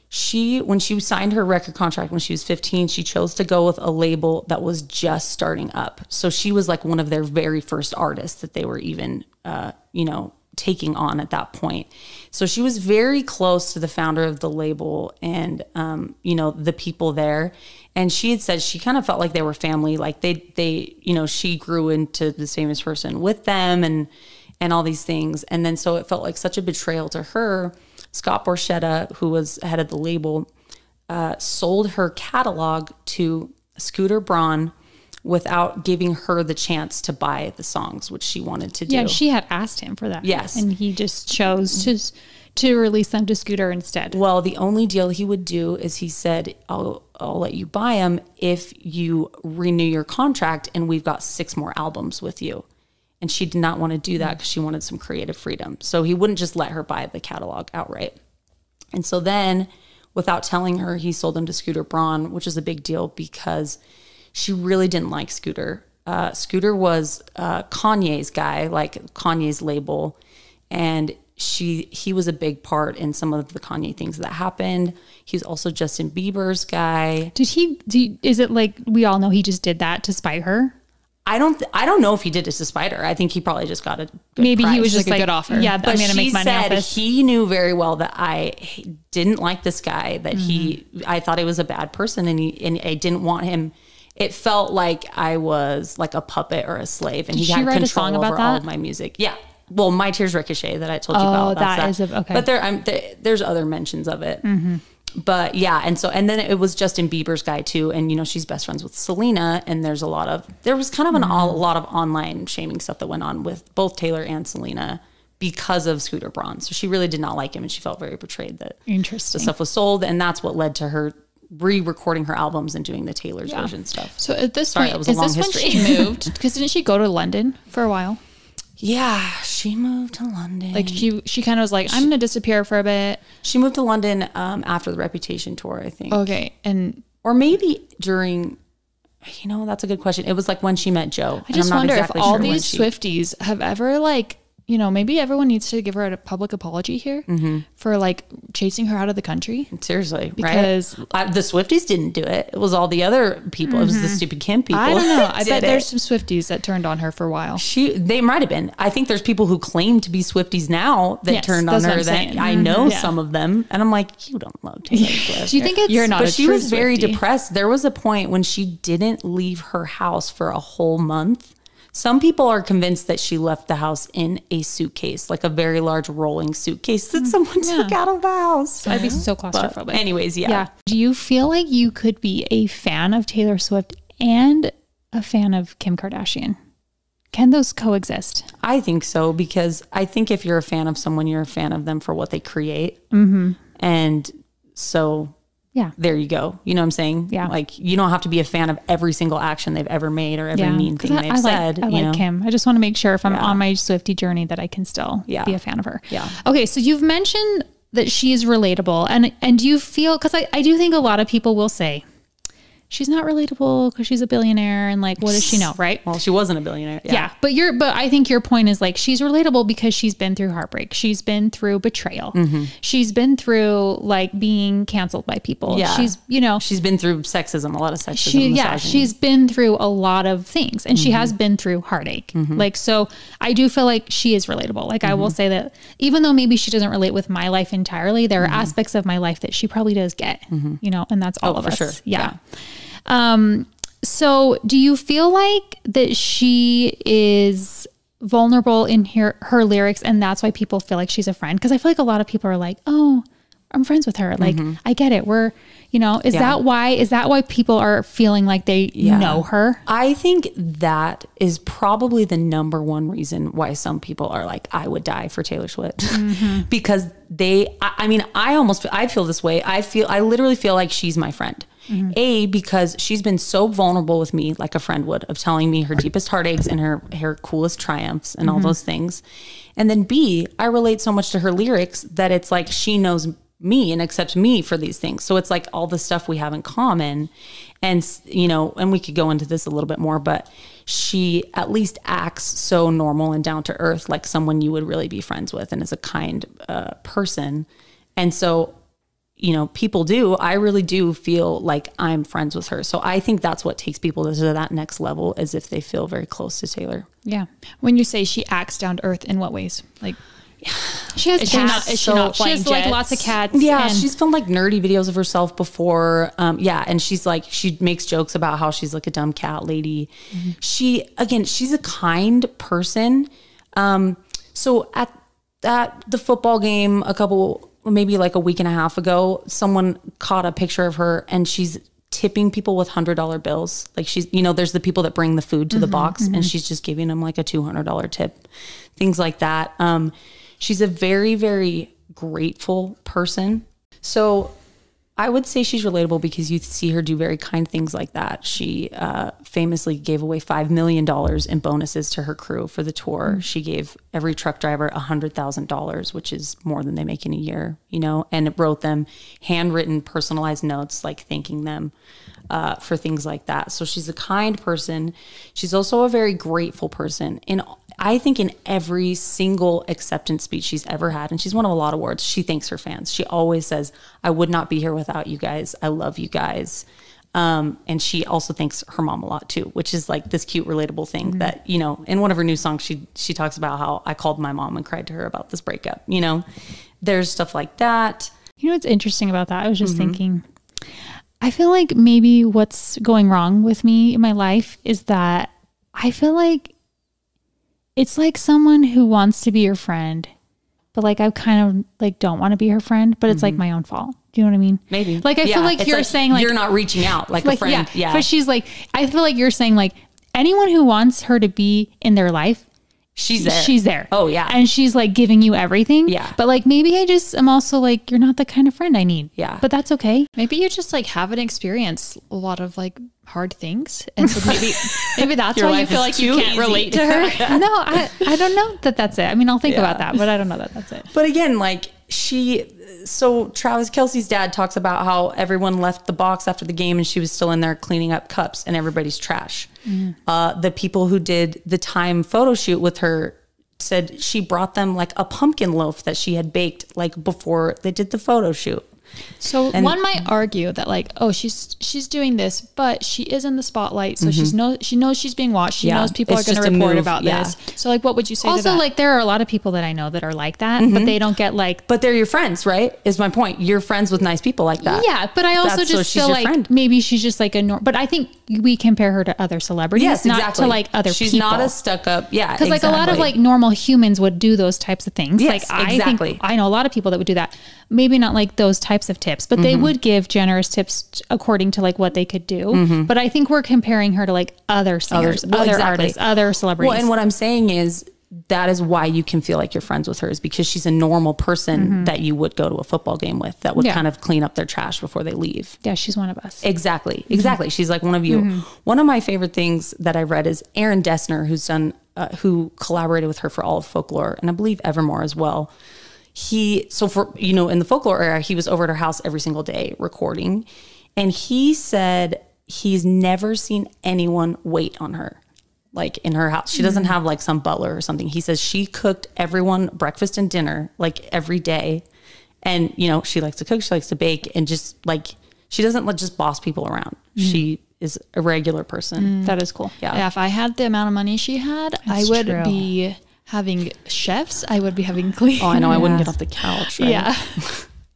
she when she signed her record contract when she was 15 she chose to go with a label that was just starting up so she was like one of their very first artists that they were even uh, you know taking on at that point. So she was very close to the founder of the label and um, you know the people there. And she had said she kind of felt like they were family like they they you know she grew into this famous person with them and and all these things. And then so it felt like such a betrayal to her. Scott Borchetta, who was head of the label, uh, sold her catalog to Scooter Braun without giving her the chance to buy the songs, which she wanted to do. Yeah, she had asked him for that. Yes. and he just chose to to release them to Scooter instead. well, the only deal he would do is he said, "I'll I'll let you buy them if you renew your contract, and we've got six more albums with you." And she did not want to do that mm-hmm. because she wanted some creative freedom. So he wouldn't just let her buy the catalog outright. And so then, without telling her, he sold them to Scooter Braun, which is a big deal because she really didn't like Scooter. Uh, Scooter was uh, Kanye's guy, like Kanye's label, and she he was a big part in some of the Kanye things that happened. He's also Justin Bieber's guy. Did he? Do is it like we all know he just did that to spite her? I don't th- I don't know if he did it to spite her. I think he probably just got a good Maybe he was just Like a good offer. Yeah, But I'm she make money said he knew very well that I didn't like this guy. That he, Mm-hmm. I thought he was a bad person, and he, and I didn't want him. It felt like I was like a puppet or a slave, and he she had control over about all of my music. Yeah. Well, my tears ricochet that I told you Oh, about. that's that is a- okay. But there, I'm there, there's other mentions of it. Mm-hmm. But yeah, and so and then it was Justin Bieber's guy too, and you know she's best friends with Selena, and there's a lot of there was kind of an all, Mm-hmm. a lot of online shaming stuff that went on with both Taylor and Selena because of Scooter Braun. So she really did not like him, and she felt very betrayed that the Interesting. stuff was sold, and that's what led to her re-recording her albums and doing the Taylor's version stuff. So at this Sorry, point, is this when she moved? (laughs) Because didn't she go to London for a while? Yeah, she moved to London. Like she she kind of was like, I'm gonna disappear for a bit. she moved to London um, after the Reputation tour, I think, Okay, and or maybe during. You know, that's a good question. It was like when she met Joe. I just wonder if all these Swifties have ever like, you know, maybe everyone needs to give her a public apology here Mm-hmm. for like chasing her out of the country. seriously Because- right? I, the Swifties didn't do it. It was all the other people. It was the stupid Kim people. Mm-hmm. I don't know. (laughs) I bet it. there's some Swifties that turned on her for a while. She, they might have been. I think there's people who claim to be Swifties now that Yes, turned on her. That. I know Yeah. some of them, and I'm like, you don't love Taylor (laughs) Swift. Do you think it's You're not but she was very depressed. There was a point when she didn't leave her house for a whole month. Some people are convinced that she left the house in a suitcase, like a very large rolling suitcase that someone took out of the house. I'd be so But claustrophobic. anyways, yeah. yeah. Do you feel like you could be a fan of Taylor Swift and a fan of Kim Kardashian? Can those coexist? I think so because I think if you're a fan of someone, you're a fan of them for what they create. Mm-hmm. And so Yeah. there you go. You know what I'm saying? Yeah. Like you don't have to be a fan of every single action they've ever made or every mean thing I, they've I said. Like, I like know? Kim. I just want to make sure if I'm Yeah. on my Swiftie journey that I can still Yeah. be a fan of her. Yeah. Okay, so you've mentioned that she's relatable, and and do you feel because I, I do think a lot of people will say she's not relatable because she's a billionaire and like what does she know, right? Well, she wasn't a billionaire. Yeah. but your but I think your point is like she's relatable because she's been through heartbreak. She's been through betrayal. Mm-hmm. She's been through like being canceled by people. Yeah. She's you know She's been through sexism, a lot of sexism. she yeah she's been through a lot of things and she has Mm-hmm. been through heartache like so i do feel like she is relatable like Mm-hmm. i will say that even though maybe she doesn't relate with my life entirely there are aspects of my life that she probably does get you know and that's all Mm-hmm. Oh, of for us sure. yeah. Um so do you feel like that she is vulnerable in her her lyrics and that's why people feel like she's a friend because i feel like a lot of people are like oh i'm friends with her like i get it we're you know is Mm-hmm. Yeah. that why is that why people are feeling like they know her I think that is probably the number one reason why some people are like, I would die for Taylor Swift Mm-hmm. (laughs) because they, I, I mean, I almost, I feel this way. I feel, I literally feel like she's my friend. Mm-hmm. A, because she's been so vulnerable with me, like a friend would, of telling me her deepest heartaches and her, her coolest triumphs and all Mm-hmm. those things. And then B, I relate so much to her lyrics that it's like she knows me and accepts me for these things. So it's like all the stuff we have in common. And, you know, and we could go into this a little bit more, but she at least acts so normal and down to earth, like someone you would really be friends with and is a kind uh, person. And so, you know, people do, I really do feel like I'm friends with her. So I think that's what takes people to that next level is if they feel very close to Taylor. yeah When you say she acts down to earth, in what ways? Like, (sighs) she has Is she cats not- is she so not she has flying like lots of cats Yeah, she's filmed like nerdy videos of herself before. Um, yeah, and she's like she makes jokes about how she's like a dumb cat lady. She again, she's a kind person. Um, so at at the football game a couple maybe like a week and a half ago, someone caught a picture of her and she's tipping people with hundred dollar bills. Like she's you know, there's the people that bring the food to the box and she's just giving them like a two hundred dollar tip. Things like that. Um, she's a very, very grateful person. So I would say she's relatable because you see her do very kind things like that. She uh, famously gave away $5 million in bonuses to her crew for the tour. She gave every truck driver $100,000, which is more than they make in a year, you know, and wrote them handwritten, personalized notes, like thanking them uh, for things like that. So she's a kind person. She's also a very grateful person. And I think in every single acceptance speech she's ever had, and she's won a lot of awards, she thanks her fans. She always says, I would not be here without you guys. I love you guys. Um, and she also thanks her mom a lot too, which is like this cute, relatable thing that, you know, in one of her new songs, she, she talks about how I called my mom and cried to her about this breakup, you know, there's stuff like that. You know what's interesting about that? I was just Mm-hmm. thinking, I feel like maybe what's going wrong with me in my life is that I feel like it's like someone who wants to be your friend, but like I kind of like don't want to be her friend, but it's like my own fault. Do you know what I mean? Mm-hmm. Maybe. Like I Yeah, feel like it's you're saying like you're not reaching out like, like a friend. Yeah. Yeah. But she's like, I feel like you're saying like anyone who wants her to be in their life she's there. she's there. Oh yeah. And she's like giving you everything. Yeah. But like maybe I just am also like, you're not the kind of friend I need. Yeah. But that's okay. Maybe you just like haven't experienced a lot of like hard things, and so maybe (laughs) maybe that's Your why you feel like you can't easy. relate to (laughs) her. no, I, I don't know that that's it. I mean, I'll think Yeah. about that, but I don't know that that's it. But again, like she, so Travis Kelce's dad talks about how everyone left the box after the game and she was still in there cleaning up cups and everybody's trash. Uh, the people who did the time photo shoot with her said she brought them like a pumpkin loaf that she had baked like before they did the photo shoot. So one might argue that like, oh, she's she's doing this, but she is in the spotlight, so she's no she knows she's being watched. She Mm-hmm. Yeah, knows people it's are going to report move, about yeah. this. So like, what would you say? to Also, that? like there are a lot of people that I know that are like that, but they don't get like But they're your friends, right? Is my point. You're friends with nice people like that. Yeah, but I also That's- just she's feel like friend. maybe she's just like a norm. But I think we compare her to other celebrities, Yes, not exactly. to like other She's people. not a stuck up. Yeah. because like a lot of like normal humans would do those types of things. Yes, like I exactly. think I know a lot of people that would do that. Maybe not like those types of tips, but Mm-hmm. they would give generous tips according to like what they could do. But I think we're comparing her to like other singers, Mm-hmm. well, other exactly. artists, other celebrities. Well, and what I'm saying is that is why you can feel like you're friends with her is because she's a normal person that you would go to a football game with that would Mm-hmm. Yeah. kind of clean up their trash before they leave. yeah, she's one of us. Exactly. Exactly. She's like one of you. One of my favorite things that I read is Aaron Dessner, who's done, uh, who collaborated with her for all of folklore and I believe Evermore as well. He, so for, you know, in the folklore era, he was over at her house every single day recording. And he said he's never seen anyone wait on her, like in her house. She hmm. doesn't have like some butler or something. He says she cooked everyone breakfast and dinner like every day. And, you know, she likes to cook, she likes to bake, and just like, she doesn't let just boss people around. Hmm. She is a regular person. Hmm. that is cool. Yeah. yeah, if I had the amount of money she had, I would true. be having chefs. I would be having (laughs) clean. Oh, I know. I wouldn't get off the couch. Right? yeah. (laughs)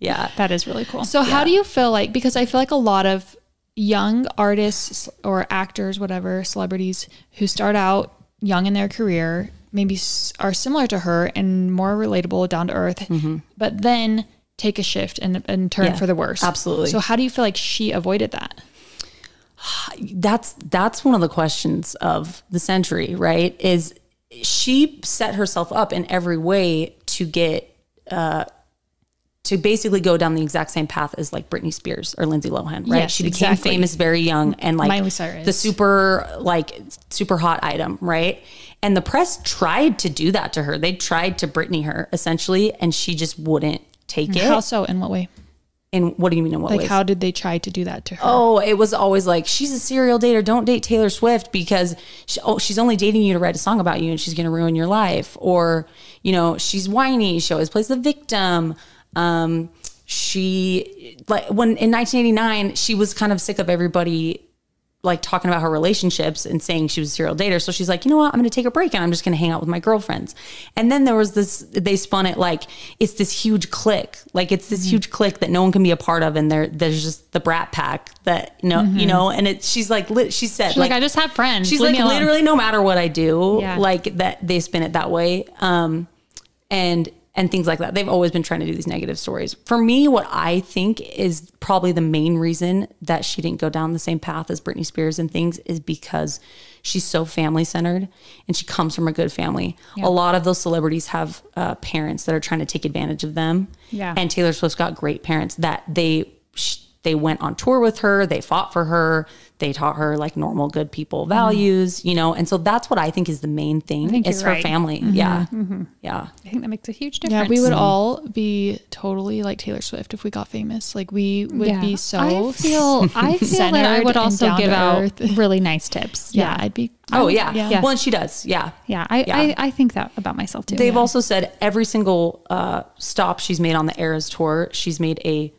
Yeah. (laughs) That is really cool. So how do you feel like because I feel like a lot of young artists or actors whatever celebrities who start out young in their career maybe are similar to her and more relatable down to earth but then take a shift and, and turn Mm-hmm. Yeah, for the worse absolutely. so how do you feel like she avoided that (sighs) that's that's one of the questions of the century, right? Is she set herself up in every way to get uh to basically go down the exact same path as like Britney Spears or Lindsay Lohan, right? Yes, she became exactly. famous very young and like Miley Cyrus. the super like super hot item, right? And the press tried to do that to her. They tried to Britney her essentially, and she just wouldn't take it. how so in what way and what do you mean in what like ways? how did they try to do that to her Oh, it was always like she's a serial dater. Don't date Taylor Swift because she, oh, she's only dating you to write a song about you, and she's going to ruin your life. Or you know, she's whiny. She always plays the victim. Um, she like when in 1989, she was kind of sick of everybody like talking about her relationships and saying she was a serial dater. So she's like, you know what? I'm going to take a break and I'm just going to hang out with my girlfriends. And then there was this, they spun it like it's this huge clique. Like it's this huge clique that no one can be a part of. And there, there's just the brat pack that, no, you know, and it, she's like, lit, she said, She's like, I just have friends. she's Leave like literally no matter what I do, Yeah. like that they spin it that way. Um, and, and things like that. They've always been trying to do these negative stories. For me, what I think is probably the main reason that she didn't go down the same path as Britney Spears and things is because she's so family centered and she comes from a good family. A lot of those celebrities have uh, parents that are trying to take advantage of them. Yeah. And Taylor Swift's got great parents that they sh- they went on tour with her, they fought for her, they taught her like normal good people values, mm-hmm. you know. And so that's what I think is the main thing think is her right. family. Mm-hmm. Yeah. Mm-hmm. Yeah. I think that makes a huge difference. yeah we would all be totally like taylor swift if we got famous like we would Yeah. be so I feel (laughs) I feel that I would also give out (laughs) really nice tips. yeah, Yeah. i'd be Oh yeah. Yeah. Well, and she does. Yeah. Yeah. I, Yeah. I, I think that about myself too. They've Yeah. also said every single uh, stop she's made on the Eras tour, she's made a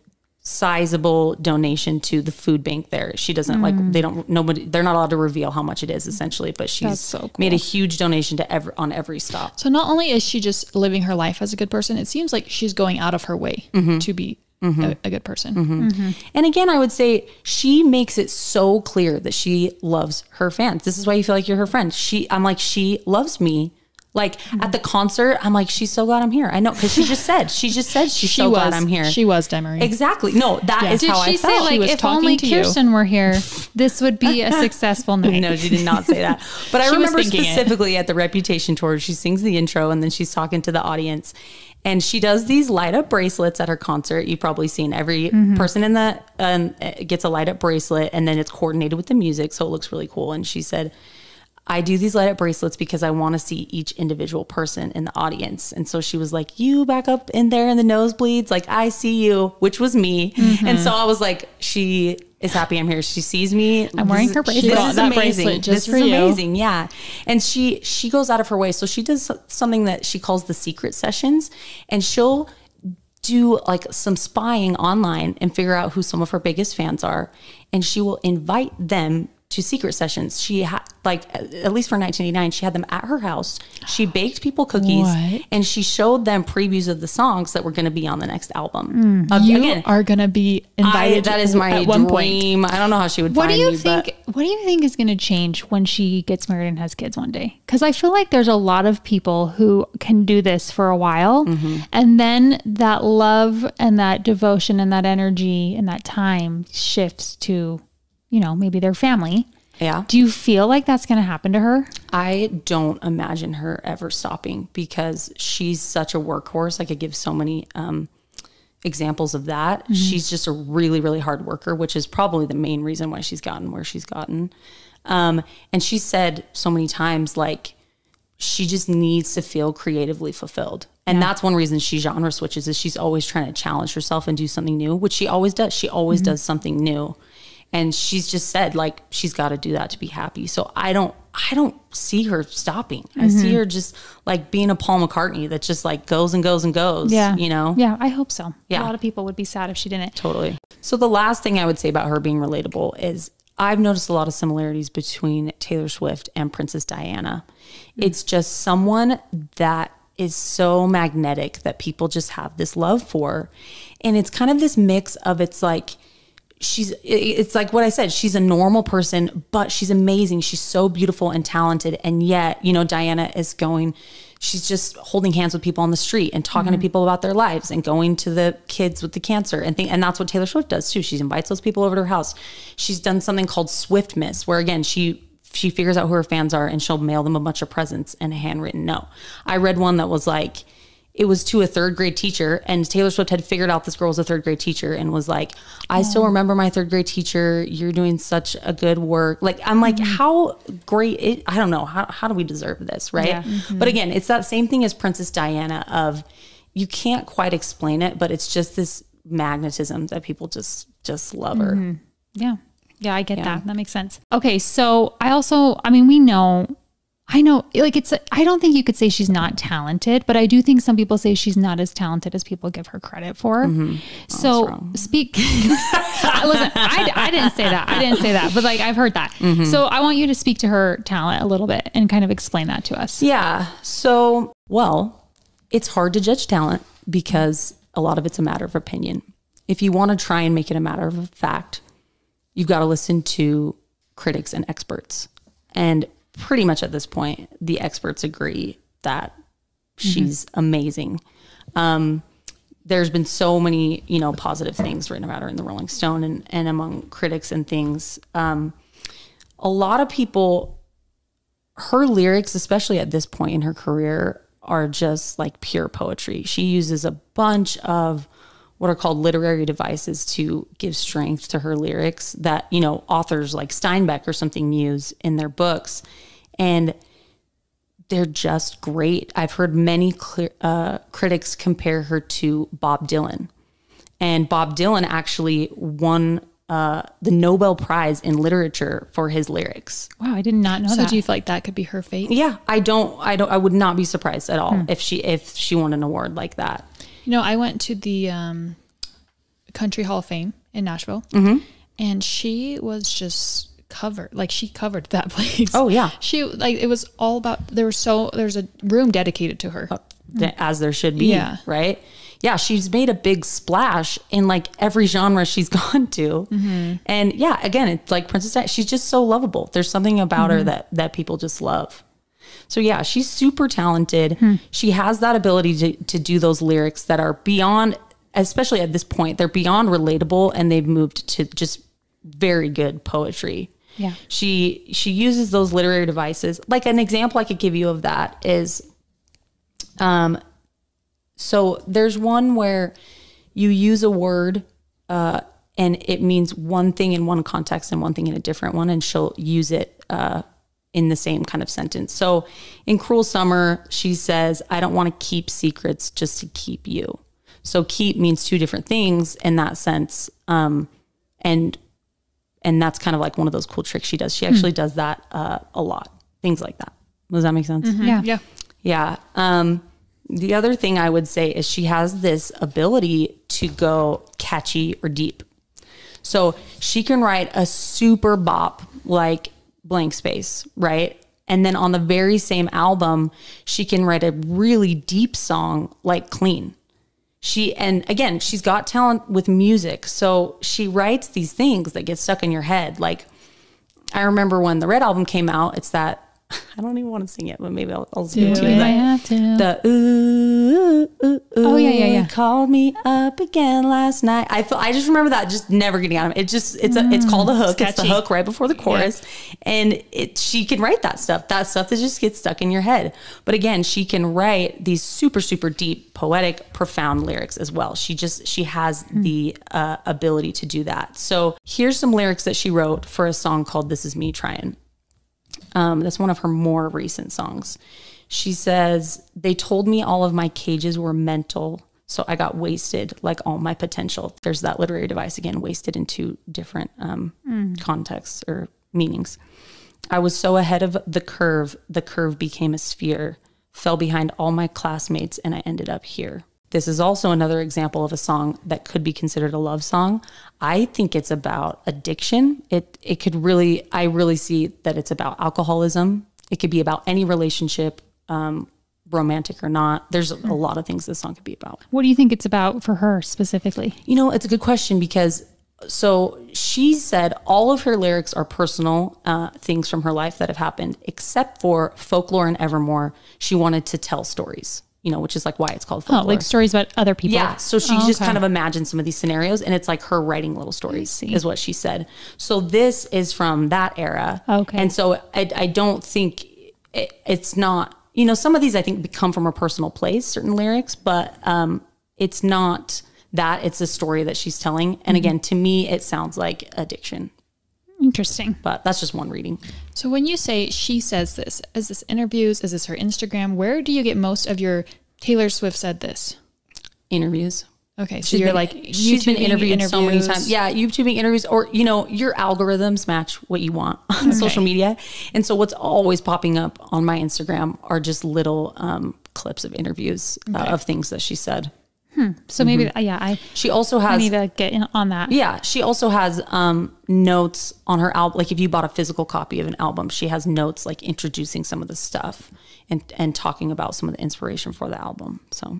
sizable donation to the food bank there. She doesn't like mm. they don't nobody they're not allowed to reveal how much it is essentially, but she's That's so made a huge donation to every on every stop. So not only is she just living her life as a good person, it seems like she's going out of her way Mm-hmm. to be mm-hmm. a, a good person. Mm-hmm. Mm-hmm. And again, I would say she makes it so clear that she loves her fans. This is why you feel like you're her friend. She I'm like she loves me Like at the concert, I'm like, she's so glad I'm here. I know because she just said, she just said she's so glad I'm here. She was Demarie. exactly. No, that is Did how she I say felt. like was if talking only to you. Kirsten were here, this would be a (laughs) successful night? No, she did not say that. But I remember thinking it. specifically at the Reputation tour, she sings the intro and then she's talking to the audience. And she does these light up bracelets at her concert. You've probably seen every person in the um, gets a light up bracelet, and then it's coordinated with the music, so it looks really cool. And she said, "I do these light up bracelets because I want to see each individual person in the audience." And so she was like, "You back up in there in the nosebleeds, like I see you," which was me. And mm-hmm. so I was like, "She is happy I'm here. She sees me. I'm wearing her bracelet. This is amazing. bracelet just this for is you. amazing. Yeah. And she she goes out of her way. So she does something that she calls the secret sessions and she'll do like some spying online and figure out who some of her biggest fans are and she will invite them to secret sessions. She had like at least for 1989 she had them at her house. She baked people cookies What? and she showed them previews of the songs that were going to be on the next album. Of- you again, are gonna be I, invited. that is my one point. dream. I don't know how she would What do you me, but- think? What do you think is going to change when she gets married and has kids one day? Because I feel like there's a lot of people who can do this for a while, Mm-hmm. and then that love and that devotion and that energy and that time shifts to, you know, maybe their family. Yeah. Do you feel like that's going to happen to her? I don't imagine her ever stopping because she's such a workhorse. I could give so many um, examples of that. She's just a really, really hard worker, which is probably the main reason why she's gotten where she's gotten. Um, and she said so many times, like, she just needs to feel creatively fulfilled. And that's one reason she genre switches is she's always trying to challenge herself and do something new, which she always does. She always does something new. And she's just said like she's got to do that to be happy. So I don't I don't see her stopping. I see mm-hmm. her just like being a Paul McCartney that just like goes and goes and goes. yeah You know? Yeah, I hope so. Yeah. A lot of people would be sad if she didn't. Totally. So the last thing I would say about her being relatable is I've noticed a lot of similarities between Taylor Swift and Princess Diana. Mm. It's just someone that is so magnetic that people just have this love for. And it's kind of this mix of it's like she's it's like what I said, she's a normal person, but she's amazing. She's so beautiful and talented and yet, you know, Diana is going she's just holding hands with people on the street and talking to mm-hmm. people about their lives and going to the kids with the cancer and thing and that's what Taylor Swift does too. She invites those people over to her house. She's done something called Swiftmas where again, she she figures out who her fans are and she'll mail them a bunch of presents and a handwritten note. I read one that was like it was to a third grade teacher and Taylor Swift had figured out this girl was a third grade teacher and was like, I still remember my third grade teacher. You're doing such a good work. Like, I'm like, mm-hmm. how great it, I don't know. How, how do we deserve this? Right. Yeah. But mm-hmm. again, it's that same thing as Princess Diana of you can't quite explain it, but it's just this magnetism that people just, just love her. Mm-hmm. Yeah. Yeah, I get that. That makes sense. Okay, so I also, I mean, we know, I know, like it's, I don't think you could say she's not talented, but I do think some people say she's not as talented as people give her credit for. Mm-hmm. Oh, so speak, (laughs) listen, I, I didn't say that. I didn't say that, but like I've heard that. Mm-hmm. So I want you to speak to her talent a little bit and kind of explain that to us. Yeah. So, well, it's hard to judge talent because a lot of it's a matter of opinion. If you want to try and make it a matter of fact, you've got to listen to critics and experts. And pretty much at this point, the experts agree that she's amazing. Um, there's been so many, you know, positive things written about her in the Rolling Stone and, and among critics and things. Um, a lot of people her lyrics, especially at this point in her career, are just like pure poetry. She uses a bunch of what are called literary devices to give strength to her lyrics that, you know, authors like Steinbeck or something use in their books. And they're just great. I've heard many clear, uh, critics compare her to Bob Dylan. And Bob Dylan actually won uh, the Nobel Prize in literature for his lyrics. Wow, I did not know So that. do you feel like that could be her fate? Yeah, I don't, I don't, I would not be surprised at all if she if she won an award like that. You know, I went to the um, Country Hall of Fame in Nashville, Mm-hmm. and she was just covered. Like she covered that (laughs) place. Oh, yeah. she like it was all about. There was so there's a room dedicated to her. th- As there should be, Yeah. right? Yeah, she's made a big splash in like every genre she's (laughs) gone to, and yeah, again, it's like Princess. Di- she's just so lovable. There's something about her that that people just love. So yeah, she's super talented. She has that ability to to do those lyrics that are beyond especially at this point, they're beyond relatable and they've moved to just very good poetry. Yeah. She she uses those literary devices. Like an example I could give you of that is um so there's one where you use a word uh and it means one thing in one context and one thing in a different one and she'll use it uh in the same kind of sentence. So in Cruel Summer, she says, I don't want to keep secrets just to keep you. So keep means two different things in that sense. Um, and and that's kind of like one of those cool tricks she does. She actually does that uh, a lot. Things like that. Does that make sense? Yeah. Yeah. Yeah. Um, the other thing I would say is she has this ability to go catchy or deep. So she can write a super bop like blank space, right? And then on the very same album, she can write a really deep song like clean. She and again, she's got talent with music. So she writes these things that get stuck in your head. Like I remember when the Red album came out, it's that (laughs) I don't even want to sing it, but maybe I'll, I'll sing it to you. might have to. The ooh, ooh, ooh, Oh, yeah, yeah, yeah. Called me up again last night. I feel, I just remember that just never getting out of it. It just it's a, it's called a hook. It's, the hook right before the chorus, and it she can write that stuff. That stuff that just gets stuck in your head. But again, she can write these super super deep, poetic, profound lyrics as well. She just she has the uh, ability to do that. So here's some lyrics that she wrote for a song called "This Is Me Trying." Um, that's one of her more recent songs. She says, They told me all of my cages were mental, so I got wasted like all my potential. There's that literary device again, wasted in two different um, contexts or meanings. I was so ahead of the curve, the curve became a sphere, fell behind all my classmates, and I ended up here. This is also another example of a song that could be considered a love song. I think it's about addiction. It it could really I really see that it's about alcoholism. It could be about any relationship, um, romantic or not. There's a lot of things this song could be about. What do you think it's about for her specifically? You know, it's a good question because so she said all of her lyrics are personal uh, things from her life that have happened, except for folklore and evermore. She wanted to tell stories, you know, which is like why it's called Oh, like stories about other people. Yeah. So she Oh, just okay. kind of imagined some of these scenarios and it's like her writing little stories, is what she said. So this is from that era. Okay. And so I, I don't think it, it's not, you know, some of these I think come from a personal place, certain lyrics, but um, it's not that. It's a story that she's telling. Mm-hmm. And again, to me, it sounds like addiction, Interesting. but that's just one reading. So when you say she says this, is this interviews? Is this her Instagram? Where do you get most of your Taylor Swift said this? Interviews. Okay, so She's you're been- like she's been interviewed so many times. Yeah, YouTubing interviews, or you know, your algorithms match what you want (laughs) on social media, and so what's always popping up on my Instagram are just little um, clips of interviews uh, of things that she said. So maybe, uh, yeah, I, She also has. I need to get in on that. yeah, she also has um, notes on her album. Like if you bought a physical copy of an album, she has notes like introducing some of the stuff and and talking about some of the inspiration for the album. So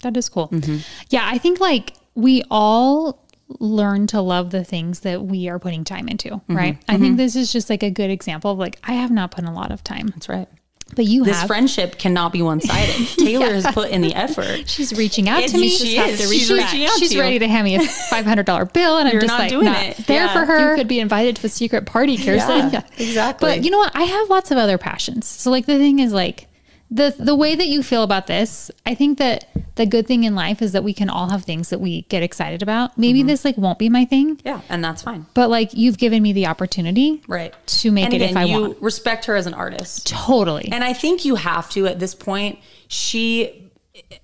That is cool. Mm-hmm. Yeah, I think like we all learn to love the things that we are putting time into, Mm-hmm. right? I think this is just like a good example of like I have not put in a lot of time, that's right. But you This have. friendship cannot be one sided. (laughs) Taylor has put in the effort. She's reaching out It's- to me. she She's, is. She's reaching out she's to you. ready to hand me a (laughs) five hundred dollar bill, and I'm You're just not like doing not it. there Yeah. for her. You could be invited to a secret party, Kirsten. Yeah, exactly. But you know what? I have lots of other passions. So like the thing is like the the way that you feel about this, I think that the good thing in life is that we can all have things that we get excited about. Maybe Mm-hmm. this like won't be my thing, yeah, and that's fine. but like you've given me the opportunity Right. to make and it again, if I you want. respect her as an artist. Totally. And I think you have to at this point. She,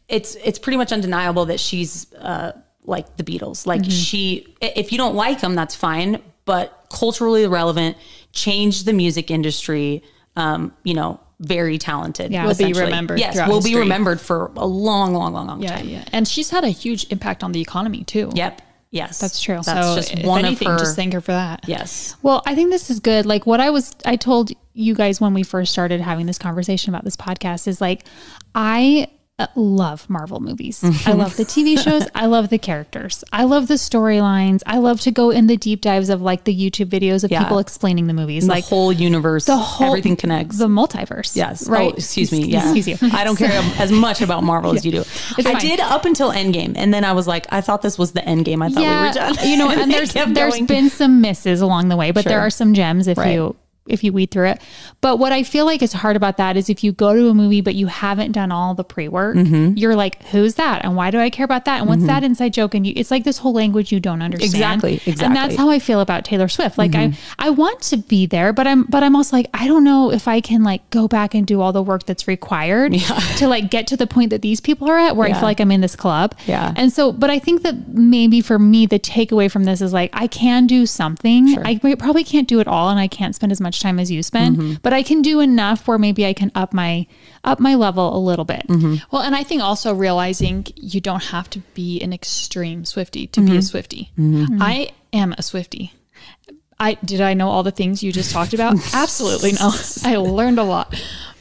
it's it's pretty much undeniable that she's uh, like the Beatles. Like Mm-hmm. she, if you don't like them, that's fine. But culturally relevant, changed the music industry. Um, you know, very talented. Yeah. Will be remembered Yes, will be history. remembered for a long, long, long, long Yeah, time. yeah. And she's had a huge impact on the economy too. Yep. Yes, That's true. That's so just one anything, of her. just thank her for that. yes. Well, I think this is good. Like what I was, I told you guys when we first started having this conversation about this podcast is like, I uh, love Marvel movies. I love the TV (laughs) shows. I love the characters. I love the storylines. I love to go in the deep dives of like the YouTube videos of Yeah. people explaining the movies, the like whole universe, the whole everything connects. the multiverse. Yes. right. Oh, excuse me. Yeah. Excuse you. (laughs) I don't care as much about Marvel as you do. I fine. did up until Endgame, and then I was like, I thought this was the Endgame. I thought we were done. You know, (laughs) and it there's there's going. been some misses along the way, but there are some gems if Right. you if you weed through it. But what I feel like is hard about that is if you go to a movie but you haven't done all the pre work, Mm-hmm. you're like, who's that? And why do I care about that? And what's that inside joke? And you, it's like this whole language you don't understand. Exactly, Exactly. And that's. Mm-hmm. how I feel about Taylor Swift. Like I I want to be there, but I'm but I'm also like, I don't know if I can like go back and do all the work that's required (laughs) to like get to the point that these people are at where I feel like I'm in this club. Yeah. And so, but I think that maybe for me, the takeaway from this is like, I can do something. I probably can't do it all and I can't spend as much time as you spend, Mm-hmm. but I can do enough where maybe I can up my, up my level a little bit. Mm-hmm. Well, and I think also realizing you don't have to be an extreme Swiftie to be Mm-hmm. a Swiftie. I am a Swiftie. I did I know all the things you just talked about? (laughs) Absolutely no. I learned a lot.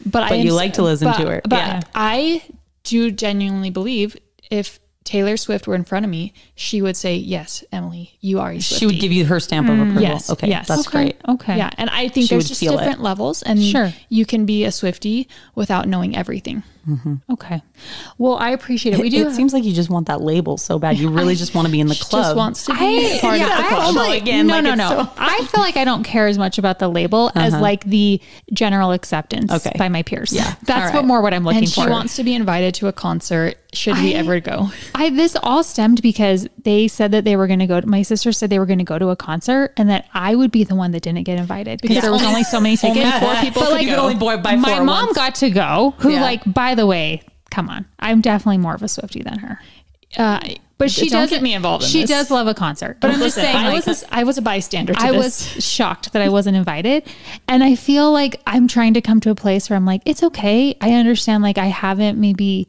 But, I But you like to listen but- to her. But Yeah. I do genuinely believe if Taylor Swift were in front of me, she would say, "Yes, Emily, you are a Swiftie." She would give you her stamp of approval. yes, Okay. yes. That's Okay. great. Okay. Yeah, and I think She there's just feel it. different levels, and Sure. you can be a Swiftie without knowing everything. Okay. Well, I appreciate it. We It, do. it seems like you just want that label so bad. You really just want to be in the club. Just wants to be I, part yeah, of the I club. actually, again, no, like no, no. so- Uh-huh. I feel like I don't care as much about the label as like the general acceptance Okay. by my peers. Yeah. That's All what more what I'm looking and she wants to be invited to a concert. Should we I- ever go? I this all stemmed because they said that they were going to go. to My sister said they were going to go to a concert, and that I would be the one that didn't get invited because Because there was only- only so many (laughs) tickets. only four people But could like, go. Only boy by my four mom once. got to go. Who Yeah. like by the way, come on, I'm definitely more of a Swiftie than her. Uh, But she don't does get me involved. In She this. does love a concert. But I'm just Listen, saying, I like, was a, I was a bystander. To I this. was shocked that I wasn't invited. And I feel like I'm trying to come to a place where I'm like, it's okay. I understand, like, I haven't maybe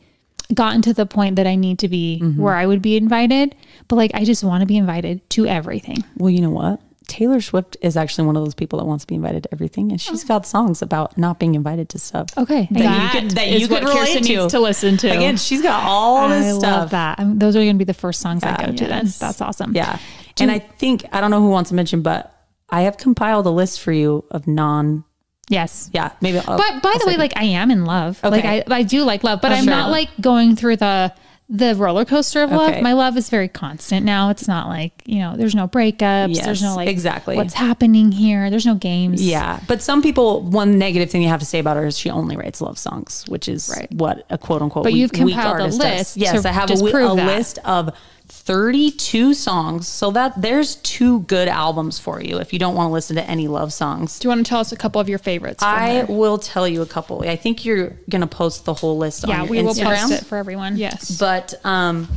gotten to the point that I need to be Mm-hmm. where I would be invited, but like, I just want to be invited to everything. Well, you know what? Taylor Swift is actually one of those people that wants to be invited to everything, and she's got songs about not being invited to stuff. Okay. That That you could that is you could relate Kirsten to. needs to listen to. Again, she's got all this I stuff. love that. I'm, those are going to be the first songs I Yeah. go to then. That's awesome. Yeah, and I think I don't know who wants to mention, but I have compiled a list for you of non. Yes. Yeah, maybe. I'll, But by I'll the way, like I am in love. Okay. Like I, I do like love, but Oh, I'm sure. not like going through the the roller coaster of love. Okay. My love is very constant now. It's not like you know, there's no breakups. Yes, there's no like exactly. what's happening here. There's no games. Yeah, but some people, one negative thing you have to say about her is she only writes love songs, which is Right. what a quote unquote. But weak, you've compiled a list Does. Yes, I have a, a list of thirty-two songs. So that there's two good albums for you if you don't want to listen to any love songs. Do you want to tell us a couple of your favorites? from I her? will tell you a couple. I think you're gonna post the whole list. Yeah, on your we will post it for everyone. yes. But um,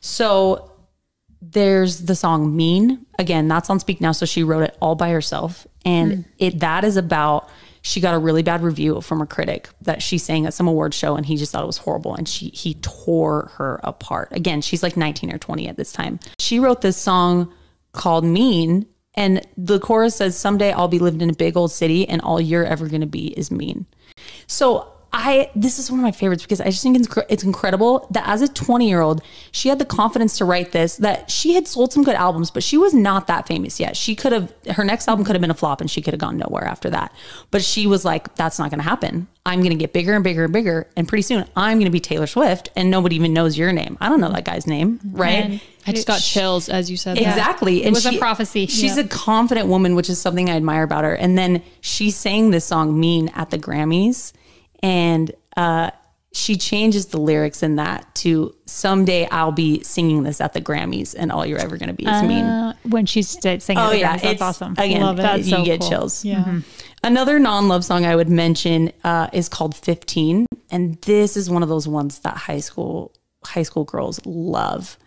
so there's the song "Mean." Again, that's on Speak Now. So she wrote it all by herself, and it that is about. She got a really bad review from a critic that she sang at some award show, and he just thought it was horrible, and she he tore her apart. Again, she's like 19 or 20 at this time. She wrote this song called "Mean." And the chorus says, Someday I'll be living in a big old city, and all you're ever gonna be is mean. So I this is one of my favorites because I just think it's, it's incredible that as a 20 year old, she had the confidence to write this. That she had sold some good albums, but she was not that famous yet. She could have her next album could have been a flop, and she could have gone nowhere after that. But she was like, "That's not going to happen. I'm going to get bigger and bigger and bigger, and pretty soon I'm going to be Taylor Swift, and nobody even knows your name. I don't know that guy's name, right?" And I just got chills as you said that. Exactly. It was a prophecy. She's Yeah. a confident woman, which is something I admire about her. And then she sang this song Mean at the Grammys. And uh, she changes the lyrics in that to someday I'll be singing this at the Grammys and all you're ever going to be is mean. Uh, when she's singing, Oh the yeah, Grammys, that's it's awesome. Again, Love it. That's you so get cool. chills. Yeah. Another non-love song I would mention uh, is called 15, and this is one of those ones that high school high school girls love.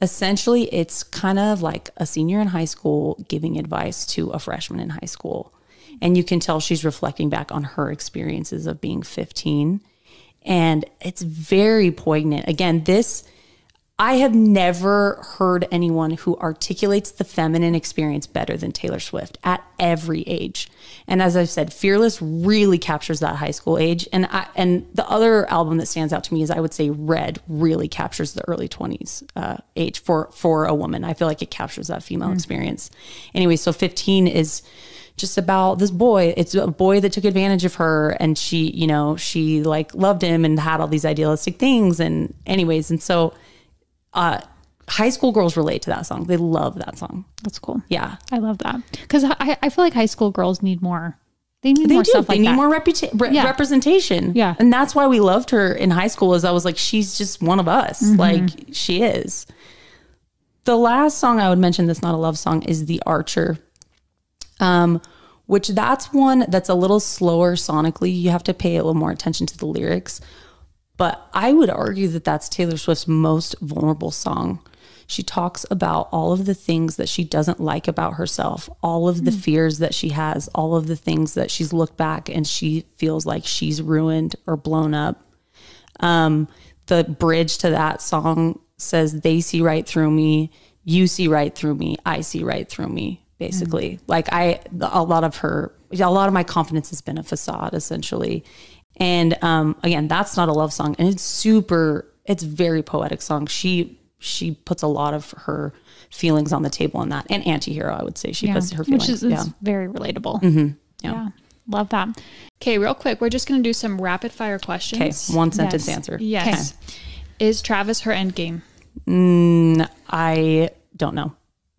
Essentially, it's kind of like a senior in high school giving advice to a freshman in high school. And you can tell she's reflecting back on her experiences of being 15. And it's very poignant. Again, this I have never heard anyone who articulates the feminine experience better than Taylor Swift at every age. And as I've said, Fearless really captures that high school age. And I, and the other album that stands out to me is I would say Red really captures the early 20s uh, age for for a woman. I feel like it captures that female experience. Anyway, so 15 is just about this boy. It's a boy that took advantage of her and she, you know, she like loved him and had all these idealistic things and anyways, and so uh high school girls relate to that song. They love that song. That's cool. Yeah. I love that because I, I feel like high school girls need more. They need They more do. stuff they like need that. more reputa- re- Yeah. representation. Yeah. And that's why we loved her in high school is I was like, she's just one of us. Mm-hmm. Like she is. The last song I would mention that's not a love song is The Archer. Um, which that's one that's a little slower sonically. You have to pay a little more attention to the lyrics. But I would argue that that's Taylor Swift's most vulnerable song. She talks about all of the things that she doesn't like about herself, all of the fears that she has, all of the things that she's looked back and she feels like she's ruined or blown up. Um, the bridge to that song says, They see right through me, you see right through me, I see right through me, basically. Like, I, a lot of her, a lot of my confidence has been a facade, essentially. And um, again, that's not a love song, and it's super. It's very poetic song. She she puts a lot of her feelings on the table in that, and antihero, I would say she puts her feelings. which is yeah, very relatable. yeah. Yeah. Love that. Okay, real quick, we're just going to do some rapid fire questions. Okay, one sentence Yes. answer. Yes. Is Travis her end game? Mm, I don't know,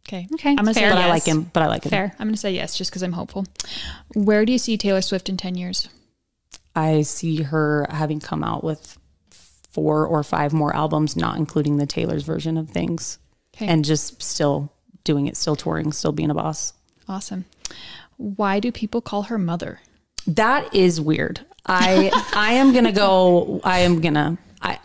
Okay. Okay, I'm gonna fair. say but yes. I like him. But I like him. Fair. I'm gonna say yes, just because I'm hopeful. Where do you see Taylor Swift in ten years? I see her having come out with four or five more albums, not including the Taylor's version of things, Okay. and just still doing it, still touring, still being a boss. Awesome. Why do people call her mother? That is weird. I I am gonna go. I am gonna. I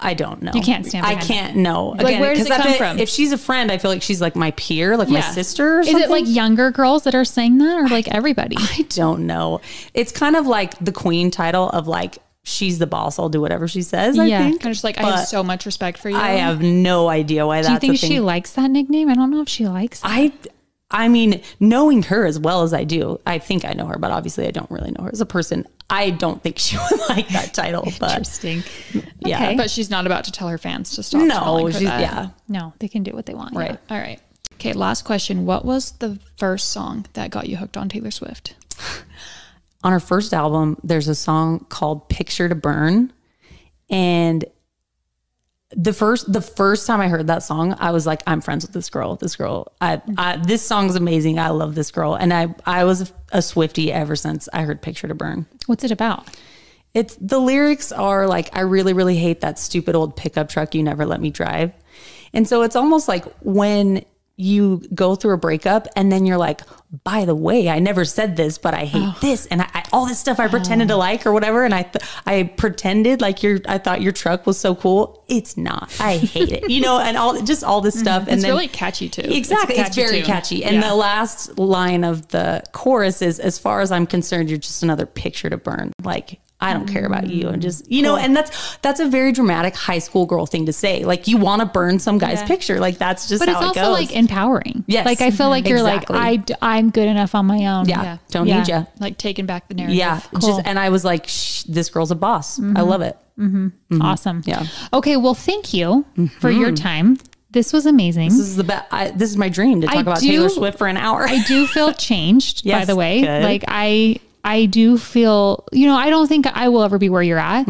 I don't know. You can't stand I can't know. Like, where does it come from? If she's a friend, I feel like she's like my peer, like my sister. Or Is it like younger girls that are saying that, or like everybody? I don't know. It's kind of like the queen title of like she's the boss. I'll do whatever she says. I Yeah. think. Kind of just like I have so much respect for you. I have no idea why Do you think she likes that nickname? I don't know if she likes. It. I I mean, knowing her as well as I do, I think I know her, but obviously I don't really know her as a person. I don't think she (laughs) would like that title, but Interesting. yeah. Okay. But she's not about to tell her fans to stop. No, she's, that. yeah. No, they can do what they want. yeah. Right. All right. Okay, last question. What was the first song that got you hooked on Taylor Swift? On her first album, there's a song called Picture to Burn. And the first the first time I heard that song, I was like, I'm friends with this girl. This girl, I, I this song's amazing. I love this girl. And I I was a Swiftie ever since I heard Picture to Burn. What's it about? It's the lyrics are like, I really, really hate that stupid old pickup truck you never let me drive. And so it's almost like when you go through a breakup and then you're like, by the way, I never said this, but I hate this and I, I, all this stuff I pretended to oh. like or whatever. And I, th- I pretended like your, I thought your truck was so cool. It's not. I hate it, you know, and all just all this mm. stuff. And It's then really catchy too. Exactly. a It's, very tune. catchy. And Yeah. the last line of the chorus is as far as I'm concerned, you're just another picture to burn. Like, I don't care about you. And just, you know, and that's that's a very dramatic high school girl thing to say. Like you want to burn some guy's picture. Like that's just But how it's it also goes. like empowering. Yes. Like I feel like mm-hmm. you're Exactly. like I I'm good enough on my own. yeah, yeah. don't Yeah. need you. like taking back the narrative. Yeah. Just and I was like, Shh, this girl's a boss. I mm-hmm. love it. Mm-hmm. Awesome. Yeah. Okay. Well, thank you for your time. This was amazing. This is the best. This is my dream to talk I about do- Taylor Swift for an hour. I do feel (laughs) changed, by the way. good. Like I I do feel, you know, I don't think I will ever be where you're at,